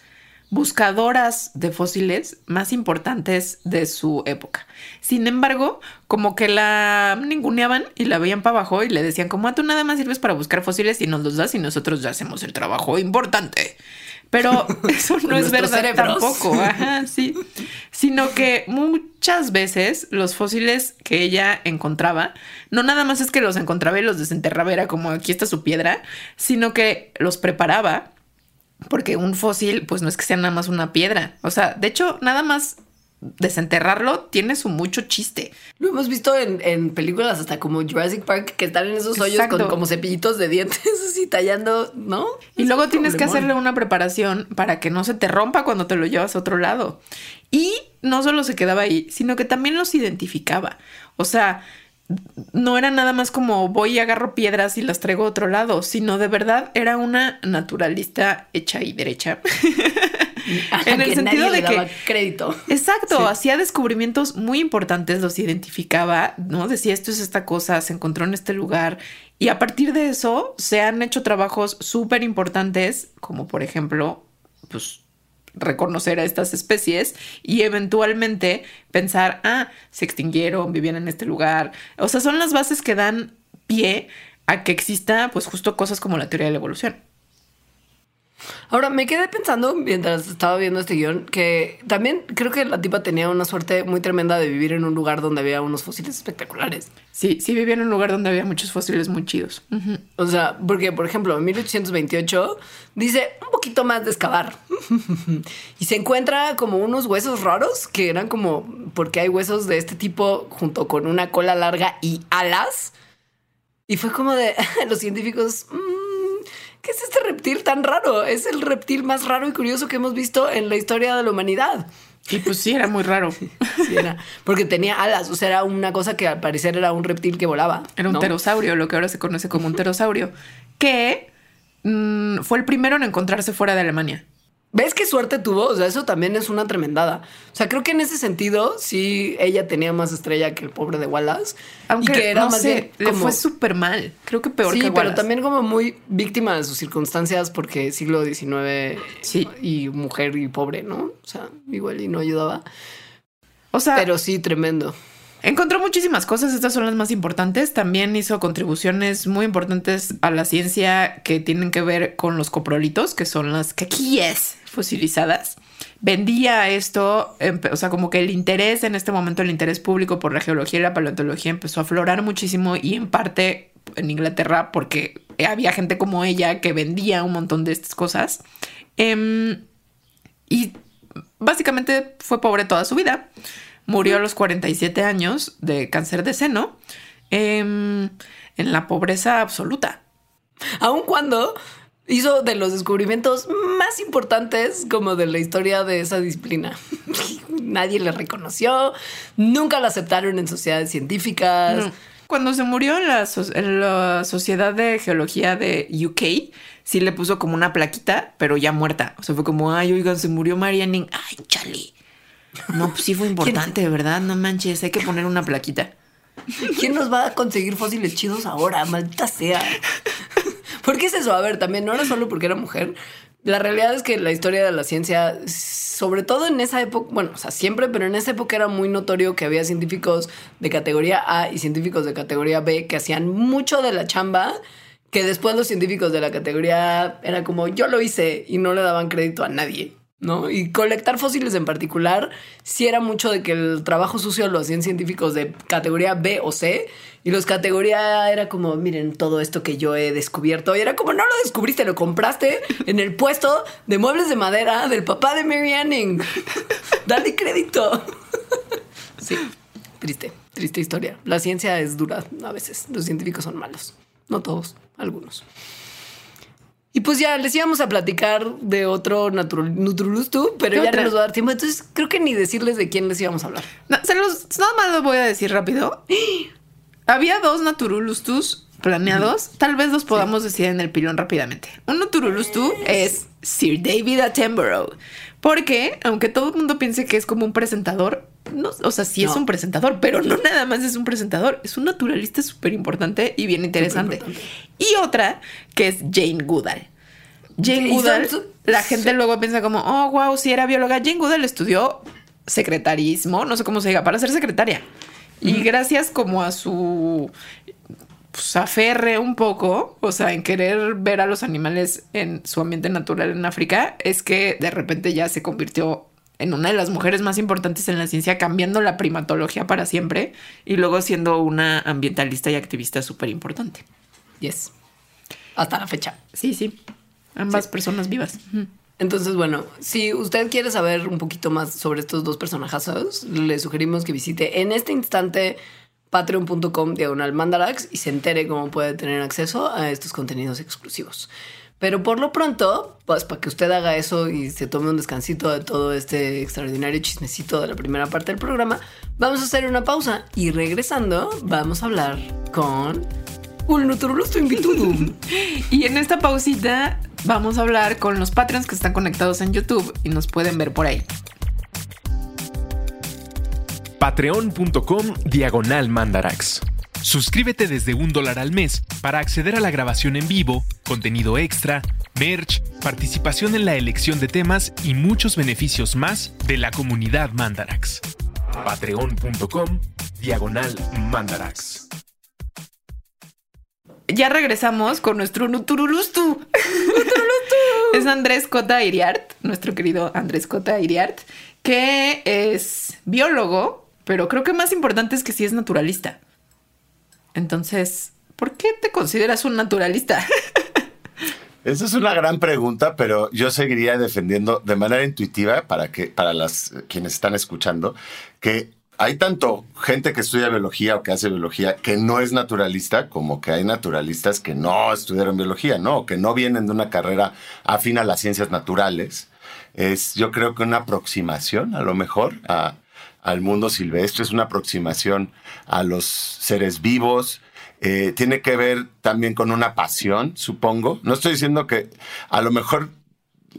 buscadoras de fósiles más importantes de su época. Sin embargo, como que la ninguneaban y la veían para abajo y le decían como, a ah, tú nada más sirves para buscar fósiles y nos los das y nosotros ya hacemos el trabajo importante. Pero [LAUGHS] eso no es verdad tampoco, Ajá, sí. Sino que muchas veces los fósiles que ella encontraba, no nada más es que los encontraba y los desenterraba, era como aquí está su piedra, sino que los preparaba porque un fósil, pues no es que sea nada más una piedra. O sea, de hecho, nada más desenterrarlo tiene su mucho chiste. Lo hemos visto en, películas hasta como Jurassic Park que están en esos hoyos con como cepillitos de dientes [LAUGHS] así tallando, ¿no? Y luego tienes que hacerle una preparación para que no se te rompa cuando te lo llevas a otro lado. Y no solo se quedaba ahí, sino que también los identificaba. O sea, no era nada más como voy y agarro piedras y las traigo a otro lado, sino de verdad era una naturalista hecha y derecha. [LAUGHS] en el sentido de que crédito. Exacto, hacía descubrimientos muy importantes, los identificaba, ¿no? Decía esto es esta cosa, se encontró en este lugar y a partir de eso se han hecho trabajos súper importantes, como por ejemplo, pues reconocer a estas especies y eventualmente pensar, ah, se extinguieron, vivían en este lugar. O sea, son las bases que dan pie a que exista pues justo cosas como la teoría de la evolución. Ahora, me quedé pensando mientras estaba viendo este guion que también creo que la tipa tenía una suerte muy tremenda de vivir en un lugar donde había unos fósiles espectaculares. Sí, sí vivía en un lugar donde había muchos fósiles muy chidos. O sea, porque, por ejemplo, en 1828 dice un poquito más de excavar [LAUGHS] y se encuentra como unos huesos raros que eran como porque hay huesos de este tipo junto con una cola larga y alas. Y fue como de [LAUGHS] los científicos. Mm, ¿qué es este reptil tan raro? Es el reptil más raro y curioso que hemos visto en la historia de la humanidad. Y pues sí, era muy raro. sí, era, porque tenía alas, o sea, era una cosa que al parecer era un reptil que volaba. Era un pterosaurio, lo que ahora se conoce como un pterosaurio, que mm, fue el primero en encontrarse fuera de Alemania. ¿Ves qué suerte tuvo? O sea, eso también es una tremendada. O sea, creo que en ese sentido, sí, ella tenía más estrella que el pobre de Wallace. Aunque que era más le fue súper mal. Creo que peor que Wallace. pero también como muy víctima de sus circunstancias porque siglo XIX sí. y mujer y pobre, ¿no? O sea, igual y no ayudaba. O sea... Pero sí, tremendo. Encontró muchísimas cosas, estas son las más importantes. También hizo contribuciones muy importantes a la ciencia que tienen que ver con los coprolitos, que son las caquillas fosilizadas. Vendía esto, o sea, como que el interés en este momento, el interés público por la geología y la paleontología empezó a aflorar muchísimo y en parte en Inglaterra porque había gente como ella que vendía un montón de estas cosas. Em, y básicamente fue pobre toda su vida. Murió a los 47 años de cáncer de seno em, en la pobreza absoluta. Aun cuando hizo de los descubrimientos más importantes como de la historia de esa disciplina. [LAUGHS] Nadie le reconoció, nunca la aceptaron en sociedades científicas. Cuando se murió en la, Sociedad de Geología de UK, sí le puso como una plaquita, pero ya muerta. O sea, fue como, ay, oigan, se murió Marianne. Ay, chale. No, pues sí fue [LAUGHS] importante, verdad. No manches, hay que poner una plaquita. [LAUGHS] ¿Quién nos va a conseguir fósiles chidos ahora? Maldita sea. ¿Por qué es eso? A ver, también no era solo porque era mujer. La realidad es que la historia de la ciencia, sobre todo en esa época, bueno, o sea, siempre, pero en esa época era muy notorio que había científicos de categoría A y científicos de categoría B que hacían mucho de la chamba, que después los científicos de la categoría A era como yo lo hice y no le daban crédito a nadie. ¿No? Y colectar fósiles en particular, sí era mucho de que el trabajo sucio lo hacían científicos de categoría B o C, y los categoría era como, miren, todo esto que yo he descubierto, y era como, no lo descubriste, lo compraste en el puesto de muebles de madera del papá de Mary Anning. [LAUGHS] Dale crédito. [LAUGHS] sí, triste, triste historia. La ciencia es dura a veces, los científicos son malos, no todos, algunos. Y pues ya les íbamos a platicar de otro Nutrulustu, pero ya no nos va a dar tiempo. Entonces creo que ni decirles de quién les íbamos a hablar. No, se los, nada más lo voy a decir rápido. [GASPS] Había dos Naturalustus planeados. Tal vez los podamos decir en el pilón rápidamente. Un Naturulustu es Sir David Attenborough. Porque, aunque todo el mundo piense que es como un presentador, no, o sea, sí es un presentador, pero no nada más es un presentador, es un naturalista súper importante y bien interesante. Y otra que es Jane Goodall. Jane Goodall, la gente luego piensa como, oh, wow, si era bióloga. Jane Goodall estudió secretarismo, no sé cómo se diga, para ser secretaria. Y gracias como a su pues, aferre un poco, o sea, en querer ver a los animales en su ambiente natural en África, es que de repente ya se convirtió en una de las mujeres más importantes en la ciencia, cambiando la primatología para siempre y luego siendo una ambientalista y activista súper importante. Yes. Hasta la fecha. Sí, sí. Ambas personas vivas. Entonces, bueno, si usted quiere saber un poquito más sobre estos dos personajazos, le sugerimos que visite en este instante patreon.com diagonal mandarax y se entere cómo puede tener acceso a estos contenidos exclusivos. Pero por lo pronto, pues para que usted haga eso y se tome un descansito de todo este extraordinario chismecito de la primera parte del programa, vamos a hacer una pausa y regresando vamos a hablar con un [LAUGHS] y en esta pausita vamos a hablar con los Patreons que están conectados en YouTube y nos pueden ver por ahí patreon.com diagonal mandarax. Suscríbete desde un dólar al mes para acceder a la grabación en vivo, contenido extra, merch, participación en la elección de temas y muchos beneficios más de la comunidad Mandarax. Patreon.com diagonal Mandarax. Ya regresamos con nuestro Nuturulustu. [LAUGHS] es Andrés Cota Iriart, nuestro querido Andrés Cota Iriart, que es biólogo, pero creo que más importante es que sí es naturalista. Entonces, ¿por qué te consideras un naturalista? [LAUGHS] Esa es una gran pregunta, pero yo seguiría defendiendo de manera intuitiva para que para las quienes están escuchando que hay tanto gente que estudia biología o que hace biología que no es naturalista, como que hay naturalistas que no estudiaron biología, ¿no? que no vienen de una carrera afín a las ciencias naturales. Es, yo creo que una aproximación, a lo mejor, a, al mundo silvestre, es una aproximación a los seres vivos. Eh, tiene que ver también con una pasión, supongo. No estoy diciendo que a lo mejor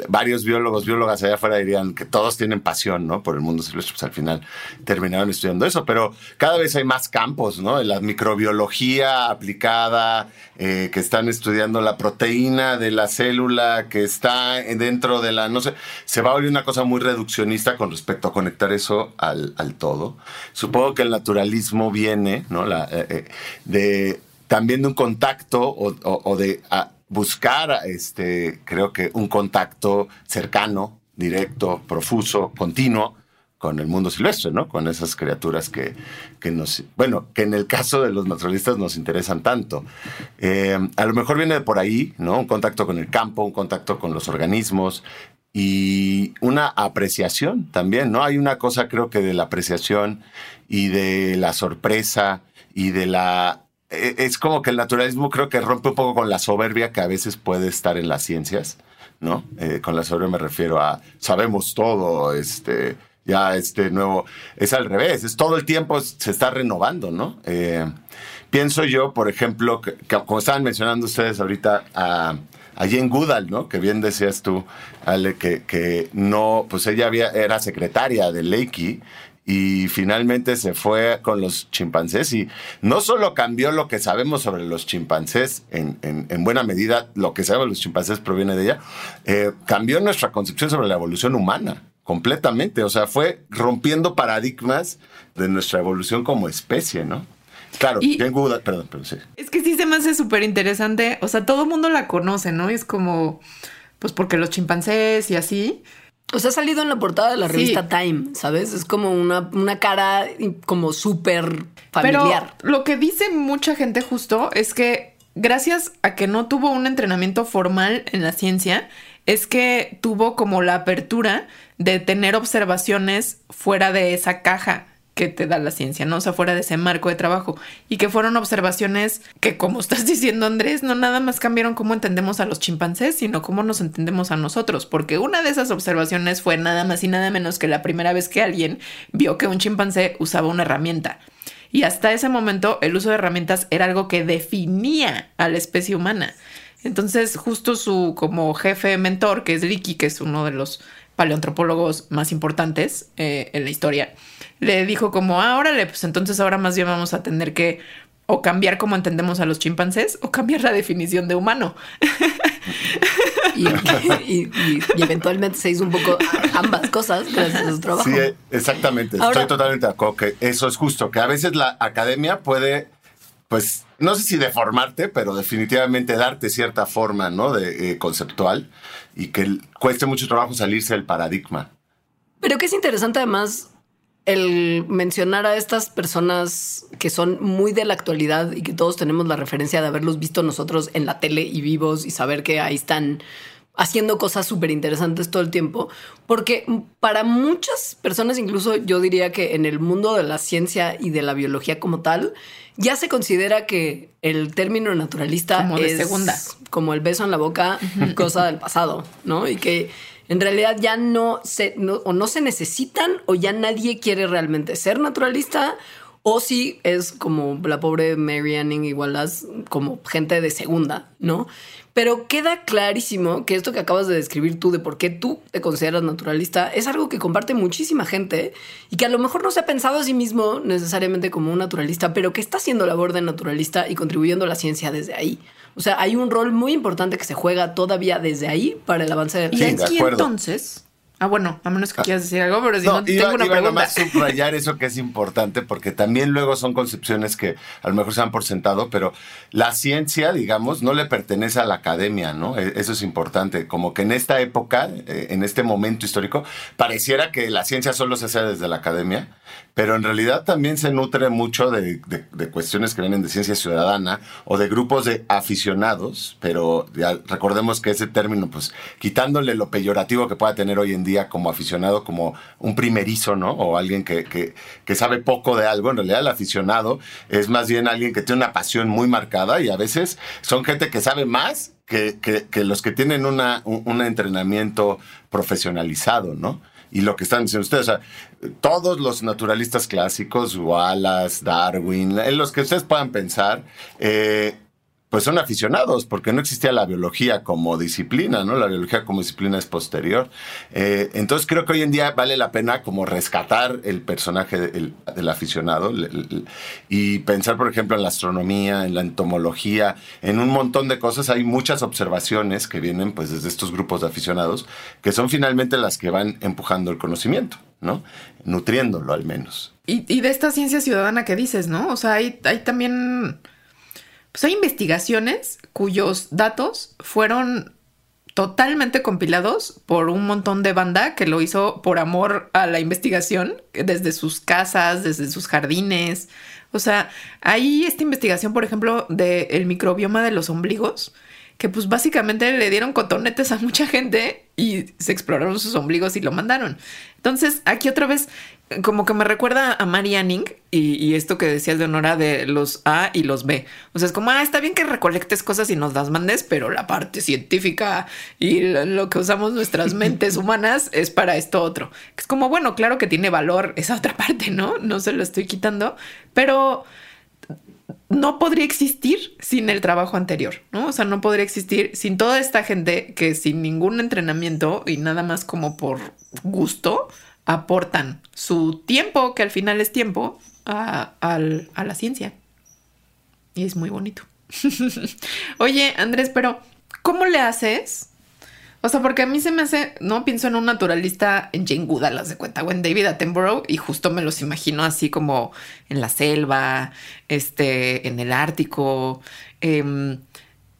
varios biólogos, biólogas allá afuera dirían que todos tienen pasión, ¿no? Por el mundo silvestre, pues al final terminaron estudiando eso, pero cada vez hay más campos, ¿no? La microbiología aplicada, eh, que están estudiando la proteína de la célula que está dentro de la, no sé, se va a volver una cosa muy reduccionista con respecto a conectar eso al, todo. Supongo que el naturalismo viene, ¿no? La, eh, eh, de también de un contacto o, de buscar, este, creo que un contacto cercano, directo, profuso, continuo con el mundo silvestre, ¿no? Con esas criaturas que, que nos, bueno, que en el caso de los naturalistas nos interesan tanto. Eh, a lo mejor viene por ahí, ¿no? Un contacto con el campo, un contacto con los organismos y una apreciación también, ¿no? Hay una cosa creo que de la apreciación y de la sorpresa y de la es como que el naturalismo creo que rompe un poco con la soberbia que a veces puede estar en las ciencias, ¿no? Eh, con la soberbia me refiero a sabemos todo, este, ya este nuevo, es al revés, es todo el tiempo se está renovando, ¿no? Eh, pienso yo, por ejemplo, que, como estaban mencionando ustedes ahorita a, a Jane Goodall, ¿no? Que bien decías tú, Ale, que, que no, pues ella era secretaria de Leiki y finalmente se fue con los chimpancés y no solo cambió lo que sabemos sobre los chimpancés, en, en, buena medida lo que sabemos de los chimpancés proviene de ella, eh, cambió nuestra concepción sobre la evolución humana completamente, o sea, fue rompiendo paradigmas de nuestra evolución como especie, ¿no? Claro, y, perdón, pero sí. Es que sí se me hace súper interesante, o sea, todo el mundo la conoce, ¿no? Es como, pues porque los chimpancés y así, Pues ha salido en la portada de la Sí. revista Time, ¿sabes? Es como una, una cara como súper familiar. Pero lo que dice mucha gente justo es que gracias a que no tuvo un entrenamiento formal en la ciencia, es que tuvo como la apertura de tener observaciones fuera de esa caja que te da la ciencia, ¿no? O sea, fuera de ese marco de trabajo. Y que fueron observaciones que, como estás [LAUGHS] diciendo, Andrés, no nada más cambiaron cómo entendemos a los chimpancés, sino cómo nos entendemos a nosotros. Porque una de esas observaciones fue nada más y nada menos que la primera vez que alguien vio que un chimpancé usaba una herramienta. Y hasta ese momento el uso de herramientas era algo que definía a la especie humana. Entonces, justo su como jefe mentor, que es Ricky, que es uno de los paleoantropólogos más importantes eh, en la historia, le dijo como, ah, órale, pues entonces ahora más bien vamos a tener que o cambiar cómo entendemos a los chimpancés o cambiar la definición de humano. Y, [LAUGHS] y- y- y eventualmente se hizo un poco ambas cosas gracias a su trabajo. Sí, exactamente. Ahora- Estoy totalmente de acuerdo que eso es justo, que a veces la academia puede, pues, no sé si deformarte, pero definitivamente darte cierta forma, ¿no? De eh, conceptual y que cueste mucho trabajo salirse del paradigma. Pero que es interesante además el mencionar a estas personas que son muy de la actualidad y que todos tenemos la referencia de haberlos visto nosotros en la tele y vivos y saber que ahí están haciendo cosas súper interesantes todo el tiempo, porque para muchas personas, incluso yo diría que en el mundo de la ciencia y de la biología como tal, ya se considera que el término naturalista Como de es segunda. como el beso en la boca, cosa del pasado, ¿no? Y que en realidad ya no se, o no se necesitan o ya nadie quiere realmente ser naturalista o si es como la pobre Mary Anning Wallace, como gente de segunda, ¿no? Pero queda clarísimo que esto que acabas de describir tú de por qué tú te consideras naturalista es algo que comparte muchísima gente y que a lo mejor no se ha pensado a sí mismo necesariamente como un naturalista, pero que está haciendo labor de naturalista y contribuyendo a la ciencia desde ahí. O sea, hay un rol muy importante que se juega todavía desde ahí para el avance de la Y Sí, ciencia. de aquí acuerdo. entonces, ah, bueno, a menos que quieras decir algo, pero si no, No, iba, tengo una iba pregunta. nomás a subrayar eso que es importante porque también luego son concepciones que a lo mejor se dan por sentado, pero la ciencia, digamos, no le pertenece a la academia, ¿no? E- Eso es importante. Como que en esta época, eh, en este momento histórico, pareciera que la ciencia solo se hace desde la academia, pero en realidad también se nutre mucho de, de- cuestiones que vienen de ciencia ciudadana o de grupos de aficionados, pero recordemos que ese término, pues quitándole lo peyorativo que pueda tener hoy en día como aficionado, como un primerizo, ¿no? O alguien que, que- sabe poco de algo, en realidad el aficionado es más bien alguien que tiene una pasión muy marcada y a veces son gente que sabe más que, que- que los que tienen una, un, un entrenamiento profesionalizado, ¿no? Y lo que están diciendo ustedes, o sea, todos los naturalistas clásicos, Wallace, Darwin, en los que ustedes puedan pensar, eh, pues son aficionados, porque no existía la biología como disciplina, ¿no? La biología como disciplina es posterior. Eh, entonces creo que hoy en día vale la pena como rescatar el personaje del, aficionado y pensar, por ejemplo, en la astronomía, en la entomología, en un montón de cosas. Hay muchas observaciones que vienen pues desde estos grupos de aficionados, que son finalmente las que van empujando el conocimiento, ¿no? Nutriéndolo al menos. Y, y de esta ciencia ciudadana que dices, ¿no? O sea, hay, hay también. Pues hay investigaciones cuyos datos fueron totalmente compilados por un montón de banda que lo hizo por amor a la investigación, desde sus casas, desde sus jardines. O sea, hay esta investigación, por ejemplo, del microbioma de los ombligos, que pues básicamente le dieron cotonetes a mucha gente y se exploraron sus ombligos y lo mandaron. Entonces, aquí otra vez, como que me recuerda a Mary Anning y, y esto que decías de Honora de los A y los B. O sea, es como, ah, está bien que recolectes cosas y nos las mandes, pero la parte científica y lo, lo que usamos nuestras [LAUGHS] mentes humanas es para esto otro. Es como, bueno, claro que tiene valor esa otra parte, ¿no? No se lo estoy quitando, pero no podría existir sin el trabajo anterior, ¿no? O sea, no podría existir sin toda esta gente que sin ningún entrenamiento y nada más como por gusto aportan su tiempo, que al final es tiempo, a, la ciencia. Y es muy bonito. [LAUGHS] Oye, Andrés, pero ¿cómo le haces? O sea, porque a mí se me hace, no pienso en un naturalista en Jane Goodall, las de cuenta, o en David Attenborough, y justo me los imagino así como en la selva, este, en el Ártico. Em,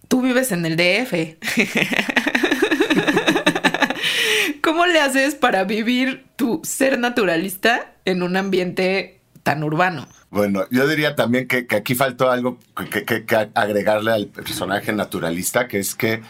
tú vives en el DF. [LAUGHS] ¿Cómo le haces para vivir ser naturalista en un ambiente tan urbano? Bueno, yo diría también que, aquí faltó algo que, agregarle al personaje naturalista, que es que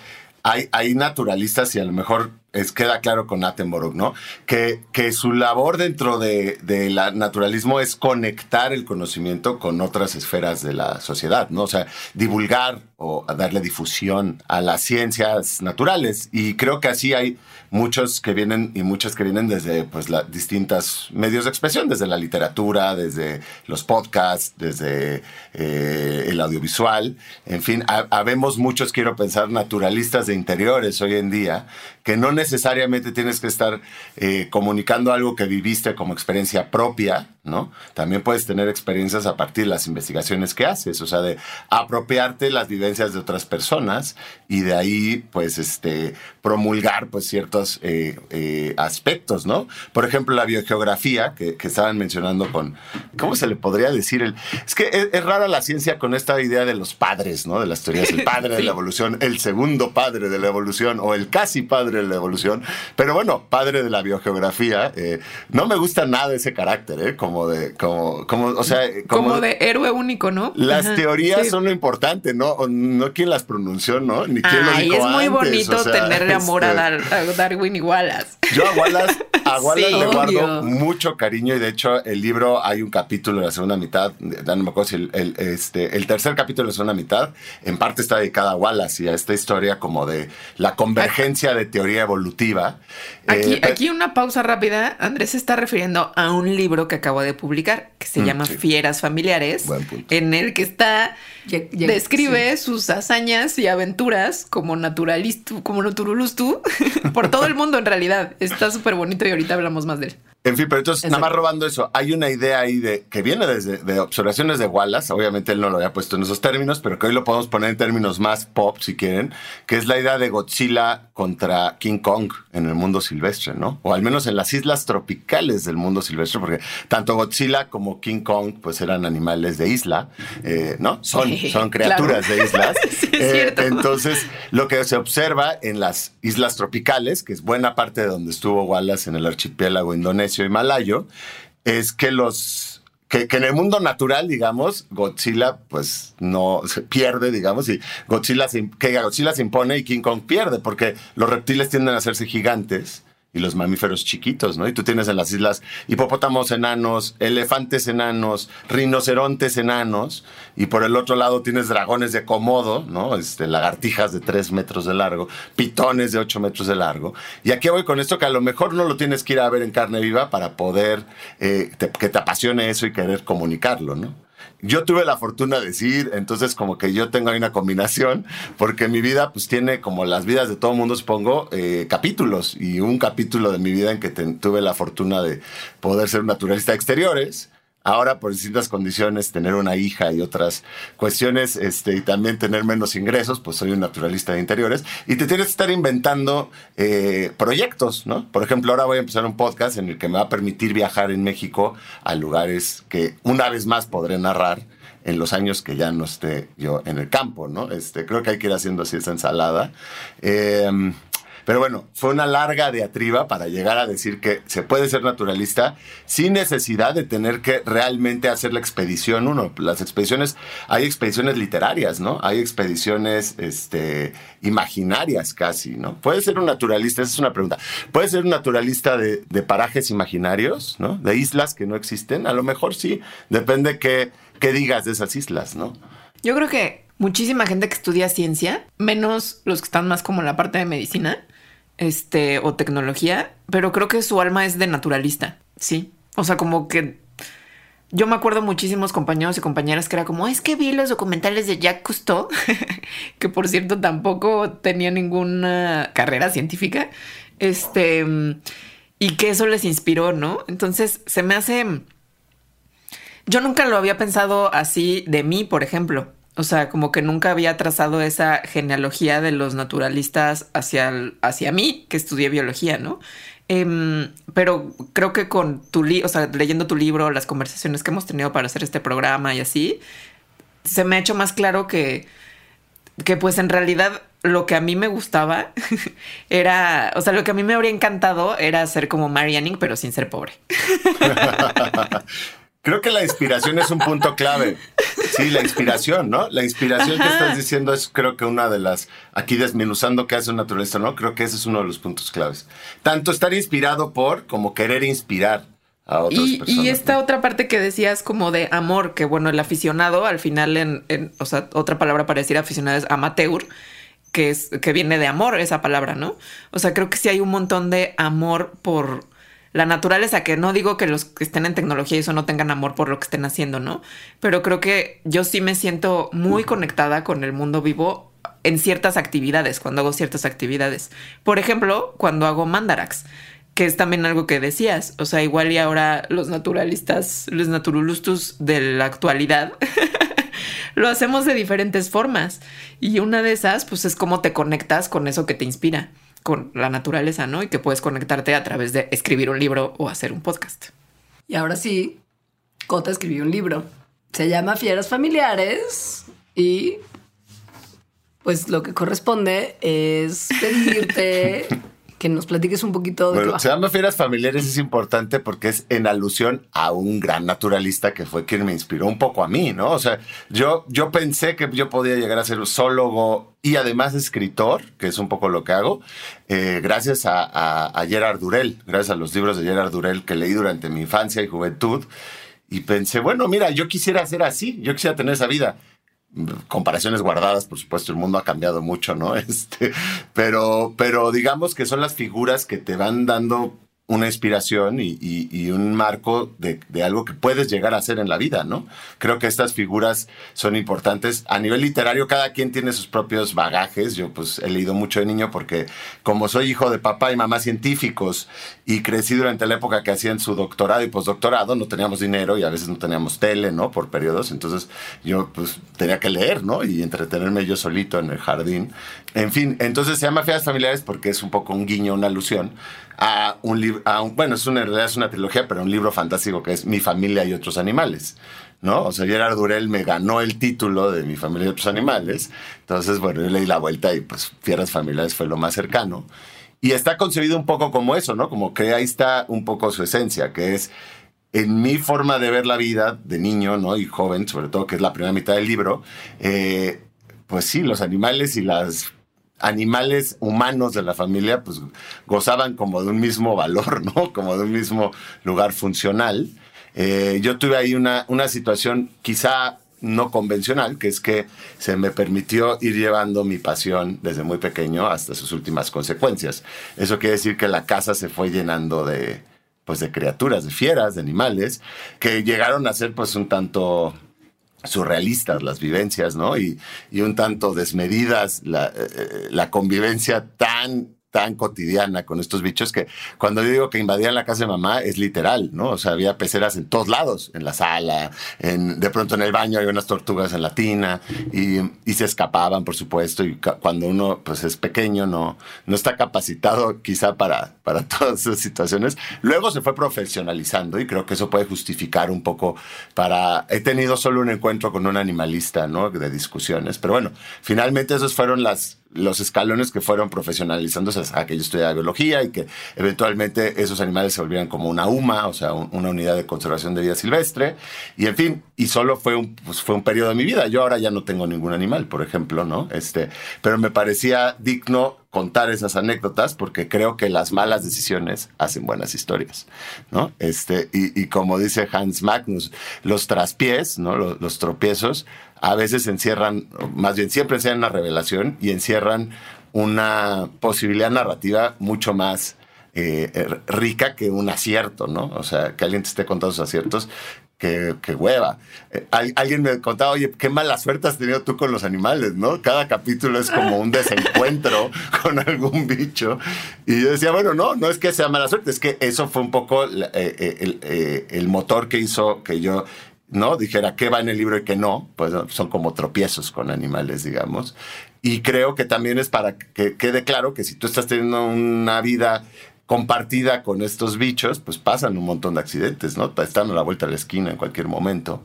hay, hay naturalistas y a lo mejor es, queda claro con Attenborough, ¿no? Que, que su labor dentro de, del naturalismo es conectar el conocimiento con otras esferas de la sociedad, ¿no? O sea, divulgar o darle difusión a las ciencias naturales. Y creo que así hay muchos que vienen y muchas que vienen desde pues distintas medios de expresión, desde la literatura, desde los podcasts, desde eh, el audiovisual, en fin, habemos muchos, quiero pensar, naturalistas de interiores hoy en día que no necesariamente tienes que estar eh, comunicando algo que viviste como experiencia propia, ¿no? También puedes tener experiencias a partir de las investigaciones que haces, o sea, de apropiarte las vivencias de otras personas y de ahí, pues, este, promulgar, pues, ciertos eh, eh, aspectos, ¿no? Por ejemplo, la biogeografía, que, estaban mencionando con, ¿cómo se le podría decir? El, es que es, rara la ciencia con esta idea de los padres, ¿no? De las teorías, el padre de la [LAUGHS] evolución, el segundo padre de la evolución o el casi padre de la evolución, pero bueno, padre de la biogeografía, eh, no me gusta nada ese carácter, ¿eh? Como de, como, como, o sea, como, de héroe único, ¿no? Las teorías son lo importante, ¿no? No quién las pronunció, ¿no? Ni quién lo dijo es muy bonito tenerle [LAUGHS] amor a, este, a, Darwin y Wallace. Yo a Wallace, a Wallace le guardo mucho cariño y de hecho el libro hay un capítulo de la segunda mitad, no me acuerdo si el, este, el tercer capítulo de la segunda mitad en parte está dedicado a Wallace y a esta historia como de la convergencia de teoría evolutiva. Aquí, eh, aquí una pausa rápida. Andrés se está refiriendo a un libro que acabo de publicar que se mm, llama Fieras Familiares, en el que está describe sus hazañas y aventuras como naturalista, como naturulustu [LAUGHS] por todo el mundo en realidad. Está súper bonito y ahorita hablamos más de él. En fin, pero entonces, nada más robando eso, hay una idea ahí de que viene desde de observaciones de Wallace, obviamente él no lo había puesto en esos términos, pero que hoy lo podemos poner en términos más pop, si quieren, que es la idea de Godzilla contra King Kong en el mundo silvestre, ¿no? O al menos en las islas tropicales del mundo silvestre, porque tanto Godzilla como King Kong, pues eran animales de isla, eh, ¿no? Son, son criaturas de islas. [LAUGHS] sí, es cierto. Eh, entonces, lo que se observa en las islas tropicales, que es buena parte de donde estuvo Wallace en el archipiélago indonesio, y malayo, es que los que, en el mundo natural, digamos, Godzilla pues no se pierde, digamos, y Godzilla que Godzilla se impone y King Kong pierde, porque los reptiles tienden a hacerse gigantes y los mamíferos chiquitos, ¿no? Y tú tienes en las islas hipopótamos enanos, elefantes enanos, rinocerontes enanos, y por el otro lado tienes dragones de Komodo, ¿no? Este, lagartijas de tres metros de largo, pitones de ocho metros de largo. Y aquí voy con esto que a lo mejor no lo tienes que ir a ver en carne viva para poder eh, que te apasione eso y querer comunicarlo, ¿no? Yo tuve la fortuna de decir, entonces como que yo tengo ahí una combinación, porque mi vida pues tiene como las vidas de todo el mundo, supongo, eh, capítulos. Y un capítulo de mi vida en que tuve la fortuna de poder ser un naturalista de exteriores ahora por distintas condiciones, tener una hija y otras cuestiones, este, y también tener menos ingresos, pues soy un naturalista de interiores, y te tienes que estar inventando eh, proyectos, ¿no? Por ejemplo, ahora voy a empezar un podcast en el que me va a permitir viajar en México a lugares que una vez más podré narrar en los años que ya no esté yo en el campo, ¿no? Este, creo que hay que ir haciendo así esa ensalada. Eh, pero bueno, fue una larga diatriba para llegar a decir que se puede ser naturalista sin necesidad de tener que realmente hacer la expedición uno. Las expediciones, hay expediciones literarias, ¿no? Hay expediciones este, imaginarias casi, ¿no? Puede ser un naturalista, esa es una pregunta. Puede ser un naturalista de, parajes imaginarios, ¿no? De islas que no existen. A lo mejor sí, depende qué, qué digas de esas islas, ¿no? Yo creo que muchísima gente que estudia ciencia, menos los que están más como en la parte de medicina, este, o tecnología, pero creo que su alma es de naturalista, sí. O sea, como que yo me acuerdo muchísimos compañeros y compañeras que era como, es que vi los documentales de Jacques Cousteau, [LAUGHS] que por cierto tampoco tenía ninguna carrera científica, este, y que eso les inspiró, ¿no? Entonces se me hace... Yo nunca lo había pensado así de mí, por ejemplo. O sea, como que nunca había trazado esa genealogía de los naturalistas hacia, hacia mí, que estudié biología, ¿no? Em, pero creo que con tu libro, o sea, leyendo tu libro, las conversaciones que hemos tenido para hacer este programa y así, se me ha hecho más claro que, que pues en realidad lo que a mí me gustaba [LAUGHS] era, o sea, lo que a mí me habría encantado era ser como Marianne, pero sin ser pobre. [LAUGHS] Creo que la inspiración es un punto clave. Sí, la inspiración, ¿no? La inspiración que estás diciendo es creo que una de las, aquí desmenuzando qué hace un naturalista, ¿no? Creo que ese es uno de los puntos claves. Tanto estar inspirado por como querer inspirar. A otras y, personas, y esta otra parte que decías como de amor, que bueno, el aficionado al final en, en, o sea, otra palabra para decir aficionado es amateur, que es que viene de amor esa palabra, ¿no? O sea, creo que sí hay un montón de amor por la naturaleza, que no digo que los que estén en tecnología y eso no tengan amor por lo que estén haciendo, ¿no? Pero creo que yo sí me siento muy conectada con el mundo vivo en ciertas actividades, cuando hago ciertas actividades. Por ejemplo, cuando hago mandarax, que es también algo que decías. O sea, igual y ahora los naturalistas, los naturalustus de la actualidad, [LAUGHS] lo hacemos de diferentes formas. Y una de esas, pues es cómo te conectas con eso que te inspira con la naturaleza, ¿no? Y que puedes conectarte a través de escribir un libro o hacer un podcast. Y ahora sí, Cota escribió un libro. Se llama Fieras Familiares y pues lo que corresponde es [LAUGHS] pedirte que nos platiques un poquito de bueno, se llama Fieras Familiares es importante porque es en alusión a un gran naturalista que fue quien me inspiró un poco a mí, ¿no? O sea, yo, yo pensé que yo podía llegar a ser zoólogo y además escritor, que es un poco lo que hago, eh, gracias a, a, a Gerard Durell, gracias a los libros de Gerard Durell que leí durante mi infancia y juventud. Y pensé, bueno, mira, yo quisiera ser así, yo quisiera tener esa vida comparaciones guardadas, por supuesto, el mundo ha cambiado mucho, ¿no? [LAUGHS] Este, pero, pero digamos que son las figuras que te van dando una inspiración y, un marco de, de, algo que puedes llegar a hacer en la vida, ¿no? Creo que estas figuras son importantes. A nivel literario, cada quien tiene sus propios bagajes. Yo pues he leído mucho de niño porque como soy hijo de papá y mamá científicos y crecí durante la época que hacían su doctorado y postdoctorado, no teníamos dinero y a veces no teníamos tele, ¿no? Por periodos. Entonces yo pues tenía que leer, ¿no? Y entretenerme yo solito en el jardín. En fin, entonces se llama Feas Familiares porque es un poco un guiño, una alusión a un libro, bueno, es una, es una trilogía, pero un libro fantástico que es Mi familia y otros animales. ¿no? O sea, Gerard Durell me ganó el título de Mi familia y otros animales. Entonces, bueno, yo leí la vuelta y pues Fieras Familiares fue lo más cercano. Y está concebido un poco como eso, ¿no? Como que ahí está un poco su esencia, que es en mi forma de ver la vida de niño, ¿no? Y joven, sobre todo, que es la primera mitad del libro, eh, pues sí, los animales y las animales humanos de la familia, pues gozaban como de un mismo valor, ¿no? [LAUGHS] Como de un mismo lugar funcional. Eh, yo tuve ahí una, una situación quizá no convencional, que es que se me permitió ir llevando mi pasión desde muy pequeño hasta sus últimas consecuencias. Eso quiere decir que la casa se fue llenando de, pues, de criaturas, de fieras, de animales, que llegaron a ser pues un tanto surrealistas las vivencias, ¿no? Y, y un tanto desmedidas la, eh, la convivencia tan tan cotidiana con estos bichos que cuando yo digo que invadían la casa de mamá es literal, ¿no? O sea, había peceras en todos lados, en la sala, en, de pronto en el baño había unas tortugas en la tina y, se escapaban, por supuesto, y cuando uno pues es pequeño no, no está capacitado quizá para, para [LAUGHS] todas esas situaciones. Luego se fue profesionalizando y creo que eso puede justificar un poco para... He tenido solo un encuentro con un animalista, ¿no? De discusiones, pero bueno, finalmente esos fueron las los escalones que fueron profesionalizándose a que yo estudiaba biología y que eventualmente esos animales se volvieran como una UMA, o sea, un, una unidad de conservación de vida silvestre. Y en fin, y solo fue un, pues fue un periodo de mi vida. Yo ahora ya no tengo ningún animal, por ejemplo, ¿no? Este, pero me parecía digno contar esas anécdotas porque creo que las malas decisiones hacen buenas historias, ¿no? Este, y, como dice Hans Magnus, los traspiés, ¿no? Los tropiezos a veces encierran, más bien siempre encierran una revelación y encierran una posibilidad narrativa mucho más eh, rica que un acierto, ¿no? O sea, que alguien te esté contando sus aciertos, que, que hueva. Eh, alguien me contaba, oye, qué mala suerte has tenido tú con los animales, ¿no? Cada capítulo es como un desencuentro [LAUGHS] con algún bicho. Y yo decía, bueno, no, no es que sea mala suerte, es que eso fue un poco eh, el motor que hizo que yo ¿no? Dijera qué va en el libro y qué no, pues son como tropiezos con animales, digamos. Y creo que también es para que quede claro que si tú estás teniendo una vida compartida con estos bichos, pues pasan un montón de accidentes, ¿no? Están a la vuelta de la esquina en cualquier momento.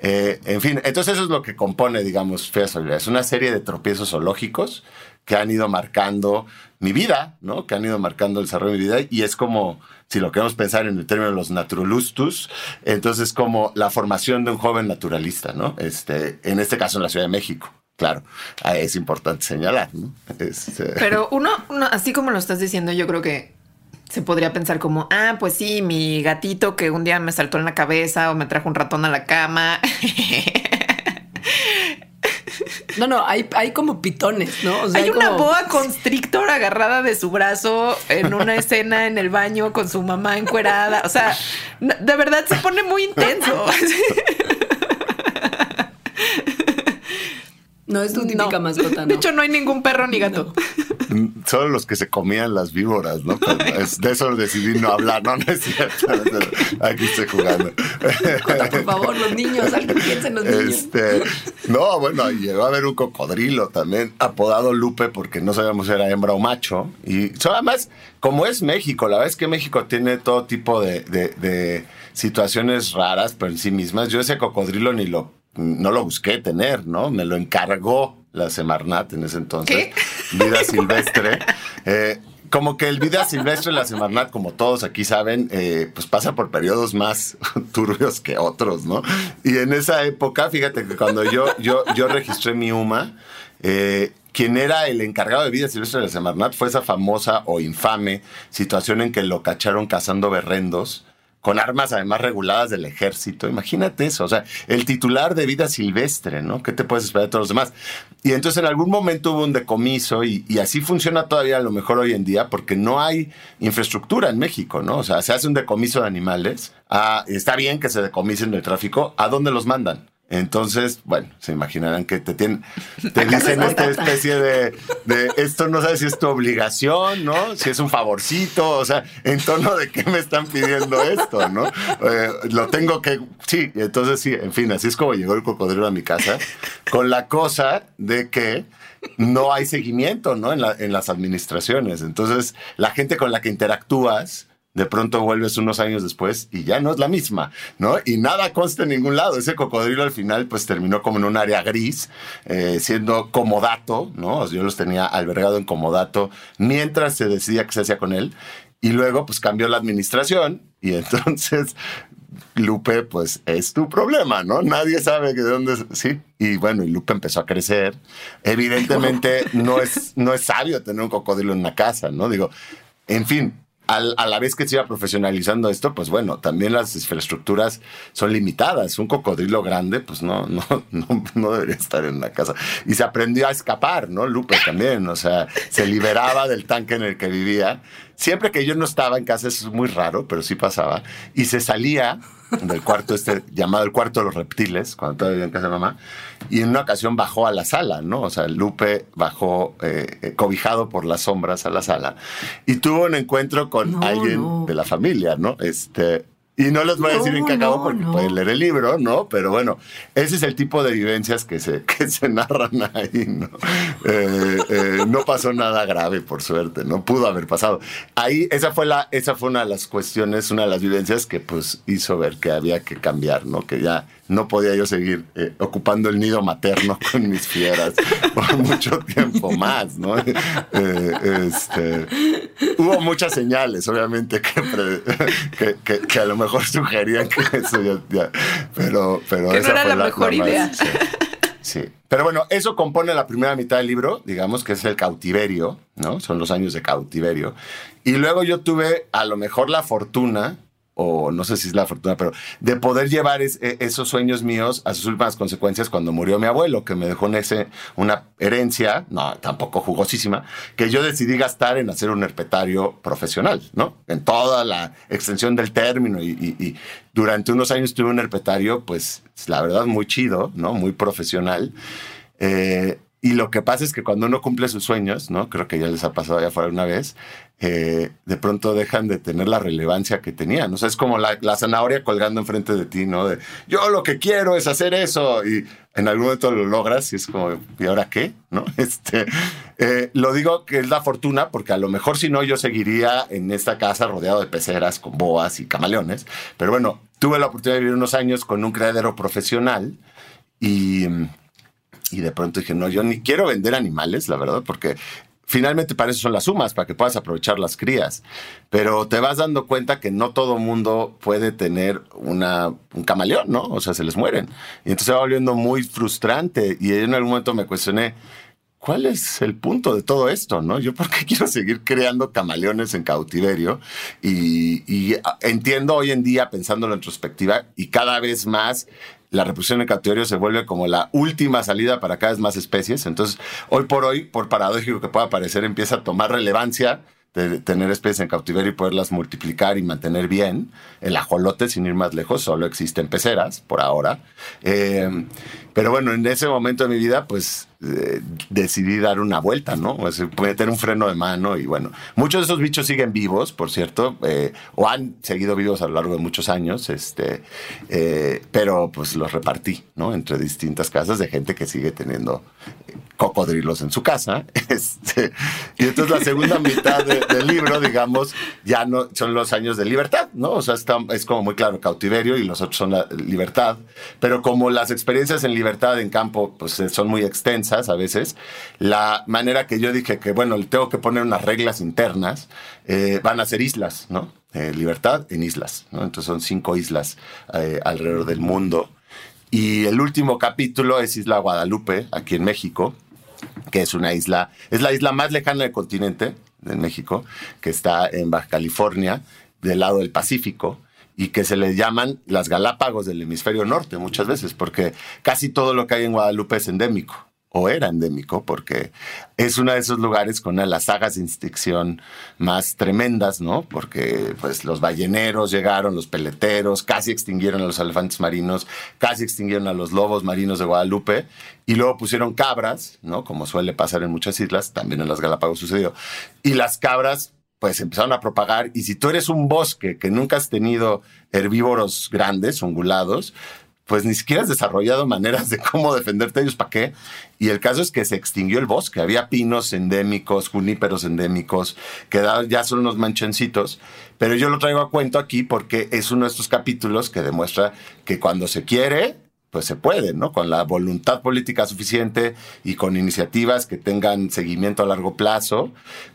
Eh, en fin, entonces eso es lo que compone, digamos, Fea Soledad. Es una serie de tropiezos zoológicos que han ido marcando mi vida, ¿no? Que han ido marcando el desarrollo de mi vida y es como, si lo queremos pensar en el término de los naturalustus, entonces como la formación de un joven naturalista, ¿no? Este, en este caso en la Ciudad de México. Claro, es importante señalar, ¿no? Este... Pero [LAUGHS] uno, uno, así como lo estás diciendo, yo creo que se podría pensar como, ah, pues sí, mi gatito que un día me saltó en la cabeza o me trajo un ratón a la cama. [LAUGHS] No, no, hay, hay como pitones, ¿no? O sea, hay, una boa constrictor agarrada de su brazo en una [LAUGHS] escena en el baño con su mamá encuerada. O sea, de verdad se pone muy intenso. [LAUGHS] [LAUGHS] No es tu típica mascota, ¿no? De hecho, no hay ningún perro ni gato. [LAUGHS] Solo los que se comían las víboras, ¿no? de eso decidí no hablar, no, no es cierto. Aquí estoy jugando. por favor, los niños, algo piensen los niños. Este, no, bueno, llegó a haber un cocodrilo también, apodado Lupe, porque no sabíamos si era hembra o macho. Y además, como es México, la verdad es que México tiene todo tipo de, de situaciones raras, pero en sí mismas. Yo ese cocodrilo ni lo no lo busqué tener, ¿no? Me lo encargó la Semarnat en ese entonces. [LAUGHS] Vida silvestre. Eh, como que el vida silvestre de la Semarnat, como todos aquí saben, eh, pues pasa por periodos más [LAUGHS] turbios que otros, ¿no? Y en esa época, fíjate que cuando yo, yo, yo registré mi UMA, eh, quien era el encargado de vida silvestre de la Semarnat fue esa famosa o infame situación en que lo cacharon cazando berrendos con armas además reguladas del ejército. Imagínate eso, o sea, el titular de vida silvestre, ¿no? ¿Qué te puedes esperar de todos los demás? Y entonces en algún momento hubo un decomiso y, así funciona todavía a lo mejor hoy en día porque no hay infraestructura en México, ¿no? O sea, se hace un decomiso de animales, ah, está bien que se decomisen del tráfico, ¿a dónde los mandan? Entonces, bueno, se imaginarán que te tienen, te [LAUGHS] dicen esta especie de, esto no sabes si es tu obligación, ¿no? Si es un favorcito, o sea, en tono de qué me están pidiendo esto, ¿no? Eh, lo tengo que, sí, entonces sí, en fin, así es como llegó el cocodrilo a mi casa, con la cosa de que no hay seguimiento, ¿no? En, en las administraciones. Entonces, la gente con la que interactúas, de pronto vuelves unos años después y ya no es la misma, ¿no? Y nada consta en ningún lado. Ese cocodrilo al final pues terminó como en un área gris, eh, siendo comodato, ¿no? Yo los tenía albergado en comodato mientras se decidía qué se hacía con él. Y luego pues cambió la administración y entonces [LAUGHS] Lupe, pues es tu problema, ¿no? Nadie sabe de dónde, sí. Y bueno, y Lupe empezó a crecer. Evidentemente [LAUGHS] no es, no es sabio tener un cocodrilo en una casa, ¿no? Digo, en fin, a la vez que se iba profesionalizando esto, pues bueno, también las infraestructuras son limitadas. Un cocodrilo grande, pues no, no, [LAUGHS] no, no debería estar en la casa. Y se aprendió a escapar, ¿no? Lupe también, o sea, se liberaba del tanque en el que vivía. Siempre que yo no estaba en casa, eso es muy raro, pero sí pasaba. Y se salía del cuarto este llamado el cuarto de los reptiles, cuando todavía vivía en casa de mamá, y en una ocasión bajó a la sala, ¿no? O sea, Lupe bajó eh, cobijado por las sombras a la sala y tuvo un encuentro con alguien de la familia, ¿no? Este, y no les voy a decir en qué acabó porque pueden leer el libro, ¿no? Pero bueno, ese es el tipo de vivencias que se, que se narran ahí, ¿no? Eh, eh, no pasó nada grave, por suerte, ¿no? Pudo haber pasado. Ahí, esa fue, la, esa fue una de las cuestiones, una de las vivencias que pues hizo ver que había que cambiar, ¿no? Que ya no podía yo seguir eh, ocupando el nido materno [LAUGHS] con mis fieras por mucho tiempo más, ¿no? Eh, este, hubo muchas señales, obviamente, que, [LAUGHS] que, a lo mejor sugerían que eso ya, pero, pero esa no era la, mejor idea. sí. Pero bueno, eso compone la primera mitad del libro, digamos que es el cautiverio, ¿no? Son los años de cautiverio. Y luego yo tuve a lo mejor la fortuna o no sé si es la fortuna, pero de poder llevar e, esos sueños míos a sus últimas consecuencias cuando murió mi abuelo, que me dejó ese, una herencia, no, tampoco jugosísima, que yo decidí gastar en hacer un herpetario profesional, ¿no? En toda la extensión del término y, durante unos años tuve un herpetario, pues la verdad muy chido, ¿no? Muy profesional. Eh, y lo que pasa es que cuando uno cumple sus sueños, ¿no? Creo que ya les ha pasado ya fuera una vez, de pronto dejan de tener la relevancia que tenían. O es como la, zanahoria colgando enfrente de ti, ¿no? De yo lo que quiero es hacer eso y en algún momento lo logras y es como, ¿y ahora qué? ¿No? [LAUGHS] Este, eh, lo digo que es la fortuna porque a lo mejor si no yo seguiría en esta casa rodeado de peceras con boas y camaleones. Pero bueno, tuve la oportunidad de vivir unos años con un criadero profesional y Y de pronto dije, no, yo ni quiero vender animales, la verdad, porque finalmente para eso son las sumas, para que puedas aprovechar las crías. Pero te vas dando cuenta que no todo mundo puede tener una, un camaleón, ¿no? O sea, se les mueren. Y entonces se va volviendo muy frustrante. Y en algún momento me cuestioné, ¿cuál es el punto de todo esto? ¿no? Yo por qué [LAUGHS] quiero seguir creando camaleones en cautiverio y, y, entiendo hoy en día, pensando en retrospectiva, y cada vez más la reproducción en cautiverio se vuelve como la última salida para cada vez más especies. Entonces, hoy por hoy, por paradójico que pueda parecer, empieza a tomar relevancia de tener especies en cautiverio y poderlas multiplicar y mantener bien. El ajolote, sin ir más lejos, solo existen peceras por ahora. Eh, pero bueno, en ese momento de mi vida, pues eh, decidí dar una vuelta, ¿no? O sea, un freno de mano y bueno, muchos de esos bichos siguen vivos, por cierto, eh, o han seguido vivos a lo largo de muchos años, este, eh, pero pues los repartí, ¿no? Entre distintas casas de gente que sigue teniendo cocodrilos en su casa. [LAUGHS] Este, y entonces la segunda mitad del libro, digamos, ya no son los años de libertad, ¿no? O sea, está, es como muy claro, cautiverio y los otros son la libertad, pero como las experiencias en libertad en campo pues son muy extensas a veces, la manera que yo dije que, bueno, tengo que poner unas reglas internas, eh, van a ser islas, ¿no? Eh, libertad en islas, ¿no? Entonces son cinco islas eh, alrededor del mundo. Y el último capítulo es Isla Guadalupe, aquí en México, que es una isla, es la isla más lejana del continente, de México, que está en Baja California, del lado del Pacífico, y que se le llaman las Galápagos del hemisferio norte muchas veces, porque casi todo lo que hay en Guadalupe es endémico o era endémico, porque es uno de esos lugares con las sagas de extinción más tremendas, ¿no? Porque pues los balleneros llegaron, los peleteros, casi extinguieron a los elefantes marinos, casi extinguieron a los lobos marinos de Guadalupe, y luego pusieron cabras, ¿no? Como suele pasar en muchas islas, también en las Galápagos sucedió, y las cabras pues empezaron a propagar, y si tú eres un bosque que nunca has tenido herbívoros grandes, ungulados, pues ni siquiera has desarrollado [LAUGHS] maneras de cómo defenderte de ellos, ¿para qué? Y el caso es que se extinguió el bosque. Había pinos endémicos, juníperos endémicos, que ya son unos manchoncitos. Pero yo lo traigo a cuento aquí porque es uno de estos capítulos que demuestra que cuando se quiere, pues se puede, ¿no? Con la voluntad política suficiente y con iniciativas que tengan seguimiento a largo plazo,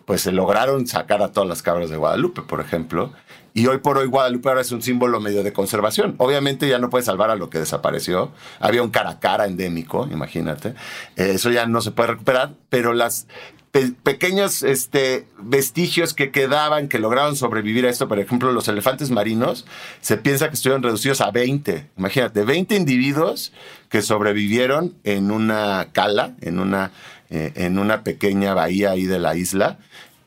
pues se lograron sacar a todas las cabras de Guadalupe, por ejemplo. Y hoy por hoy Guadalupe ahora es un símbolo medio de conservación. Obviamente ya no puede salvar a lo que desapareció. Había un cara a cara endémico, imagínate. Eh, eso ya no se puede recuperar, pero las pequeños este, vestigios que quedaban, que lograron sobrevivir a esto, por ejemplo, los elefantes marinos, se piensa que estuvieron reducidos a 20. Imagínate, 20 individuos que sobrevivieron en una cala, en una, eh, en una pequeña bahía ahí de la isla,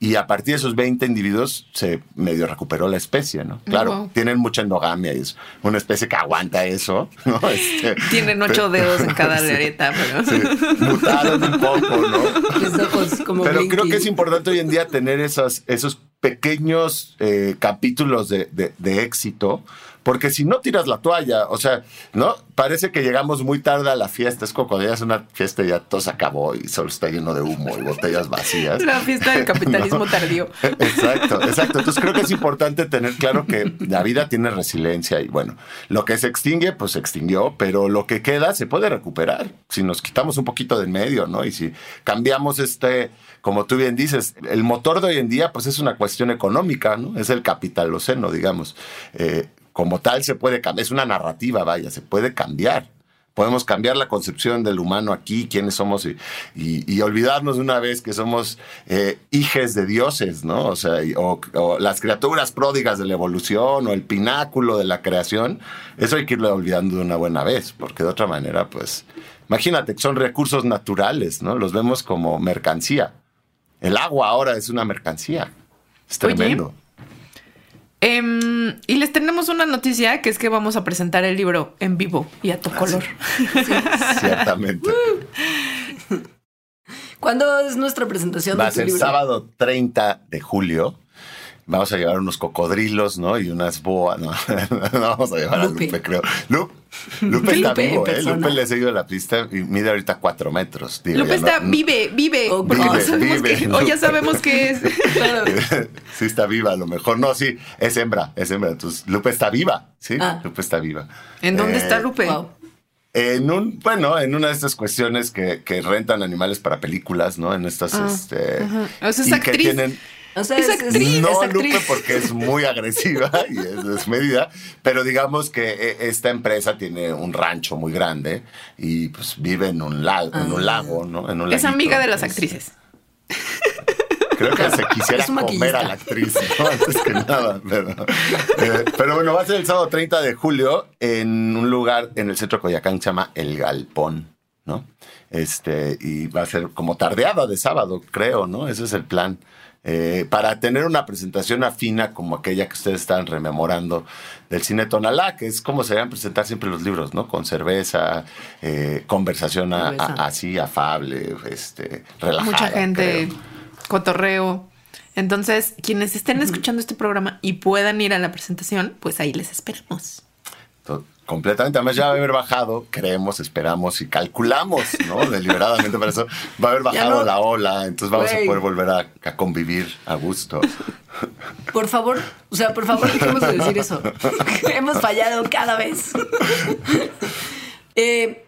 y a partir de esos 20 individuos se medio recuperó la especie, ¿no? Claro, tienen mucha endogamia y es una especie que aguanta eso, [LAUGHS] ¿no? Este, tienen ocho dedos en cada [LAUGHS] areta, pero... Sí, mutaron un poco, ¿no? pero creo que es importante hoy en día tener esos, esos pequeños eh, capítulos de, de éxito porque si no tiras la toalla, o sea, ¿no? Parece que llegamos muy tarde a la fiesta, es cocodrilo, es una fiesta y ya todo se acabó y solo está lleno de humo y botellas vacías. [LAUGHS] La fiesta del [LAUGHS] capitalismo tardío. Exacto, exacto. Entonces creo que es importante tener claro que la vida tiene resiliencia y bueno, lo que se extingue, pues se extinguió, pero lo que queda se puede recuperar si nos quitamos un poquito del medio, ¿no? Y si cambiamos este, como tú bien dices, el motor de hoy en día, pues es una cuestión económica, ¿no? Es el capitaloceno, digamos. Eh, como tal se puede cambiar, es una narrativa, vaya, se puede cambiar. Podemos cambiar la concepción del humano aquí, quiénes somos, y, olvidarnos de una vez que somos eh, hijes de dioses, ¿no? O sea, o, las criaturas pródigas de la evolución, o el pináculo de la creación. Eso hay que irlo olvidando de una buena vez, porque de otra manera, pues, imagínate que son recursos naturales, ¿no? Los vemos como mercancía. El agua ahora es una mercancía. Es tremendo. Em, y les tenemos una noticia que es que vamos a presentar el libro en vivo y a tu ah, color. [LAUGHS] Ciertamente. ¿Cuándo es nuestra presentación? Va a ser sábado 30 de julio vamos a llevar unos cocodrilos, ¿no? Y unas boas, ¿no? [LAUGHS] no vamos a llevar a Lupe, creo. Lupe, [LAUGHS] Lupe está vivo, ¿eh? Lupe le ha seguido la pista y mide ahorita cuatro metros. Lupe está, vive, vive. Oh, vive, vive o ya sabemos que es. [LAUGHS] [LAUGHS] sí, está viva, a lo mejor. No, sí, es hembra, es hembra. Entonces, Lupe está viva, ¿sí? Ah. Lupe está viva. ¿En dónde está eh, Lupe? en un, bueno, en una de estas cuestiones que, que rentan animales para películas, ¿no? En estas, este. O sea, es y que actriz. tienen. O sea, Es es, es- actriz. No, es actriz. Lupe, porque es muy agresiva [LAUGHS] y es desmedida, pero digamos que eh, esta empresa tiene un rancho muy grande y pues vive en un, lago, en un lago, ¿no? En un Es laguito, amiga de las pues, actrices. Creo que se quisiera comer a la actriz, ¿no? [LAUGHS] Antes que nada. Pero, eh, pero bueno, va a ser el sábado 30 de julio en un lugar en el centro de Coyacán que se llama El Galpón, ¿no? Este, y va a ser como tardeada de sábado, creo, ¿no? Ese es el plan. Eh, para tener una presentación afina como aquella que ustedes están rememorando del cine Tonalá, que es como se deben presentar siempre los libros, ¿no? Con cerveza, eh, conversación a- a- Cerveza. así, afable, este, relajada. Mucha gente, creo. cotorreo. Entonces, quienes estén escuchando este programa y puedan ir a la presentación, pues ahí les esperamos. Completamente. Además, ya va a haber bajado, creemos, esperamos y calculamos, ¿no? [LAUGHS] Deliberadamente para eso. Va a haber bajado no- la ola, entonces vamos a poder volver a, a convivir a gusto. Por favor, o sea, por favor, dejemos de decir eso. [LAUGHS] [LAUGHS] Hemos fallado cada vez. Eh,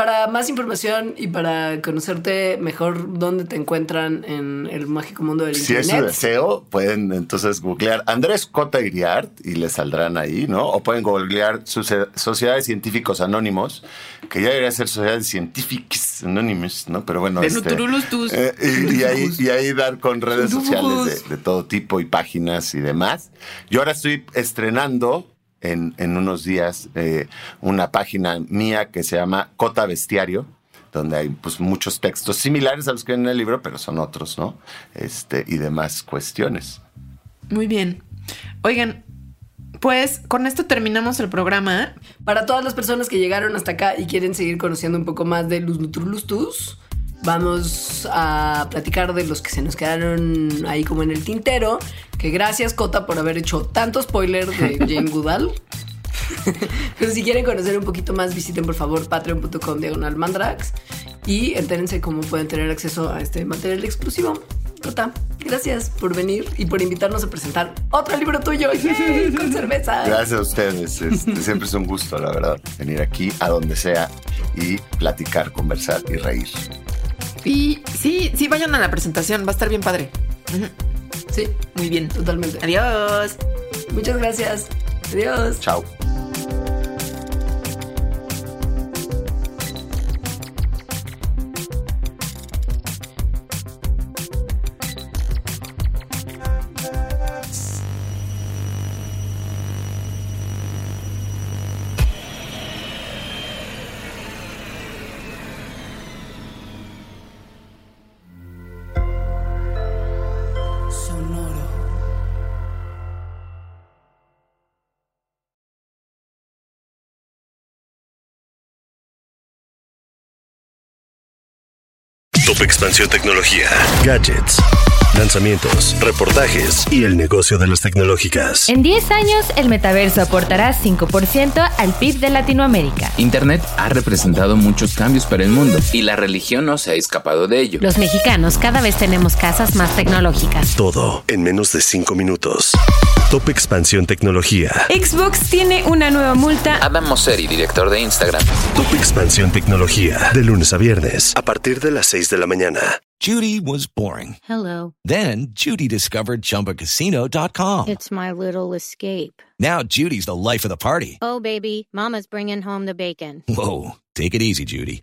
para más información y para conocerte mejor, ¿dónde te encuentran en el mágico mundo del Si es su internet? deseo, pueden entonces googlear Andrés Cota Iriart y les saldrán ahí, ¿no? O pueden googlear Socie- Sociedades Científicos Anónimos, que ya debería ser Sociedades Científicas Anónimos, ¿no? Pero bueno, De este, Nuturulus tus. eh, y, y ahí, y ahí dar con redes sociales de, de todo tipo y páginas y demás. Yo ahora estoy estrenando en, en unos días eh, una página mía que se llama Cota Bestiario, donde hay pues muchos textos similares a los que hay en el libro, pero son otros, ¿no? Este, y demás cuestiones. Muy bien. Oigan, pues con esto terminamos el programa. Para todas las personas que llegaron hasta acá y quieren seguir conociendo un poco más de Luz Nutrulus vamos a platicar de los que se nos quedaron ahí como en el tintero. Que gracias, Cota, por haber hecho tanto spoiler de [LAUGHS] Jane Goodall. [LAUGHS] Pero si quieren conocer un poquito más, visiten por favor patreon.com diagonal mandrax y entérense cómo pueden tener acceso a este material exclusivo. Cota, gracias por venir y por invitarnos a presentar otro libro tuyo ¡Yay! [LAUGHS] con cerveza. Gracias a ustedes. Este, siempre es un gusto, la verdad, venir aquí a donde sea y platicar, conversar y reír. Y sí, sí, vayan a la presentación, va a estar bien padre. Sí, Muy bien. totalmente. Adiós. Muchas gracias. Adiós. Chao. Top Expansión Tecnología. Gadgets. Lanzamientos, reportajes y el negocio de las tecnológicas. En 10 años, el metaverso aportará 5% al PIB de Latinoamérica. Internet ha representado muchos cambios para el mundo y la religión no se ha escapado de ello. Los mexicanos cada vez tenemos casas más tecnológicas. Todo en menos de 5 minutos. Top Expansión Tecnología. Xbox tiene una nueva multa. Adam Mosseri, director de Instagram. Top Expansión Tecnología. De lunes a viernes. A partir de las 6 de la mañana. Judy was boring. Hello. Then Judy discovered ChumbaCasino.com. It's my little escape. Now Judy's the life of the party. Oh, baby, Mama's bringing home the bacon. Whoa, take it easy, Judy.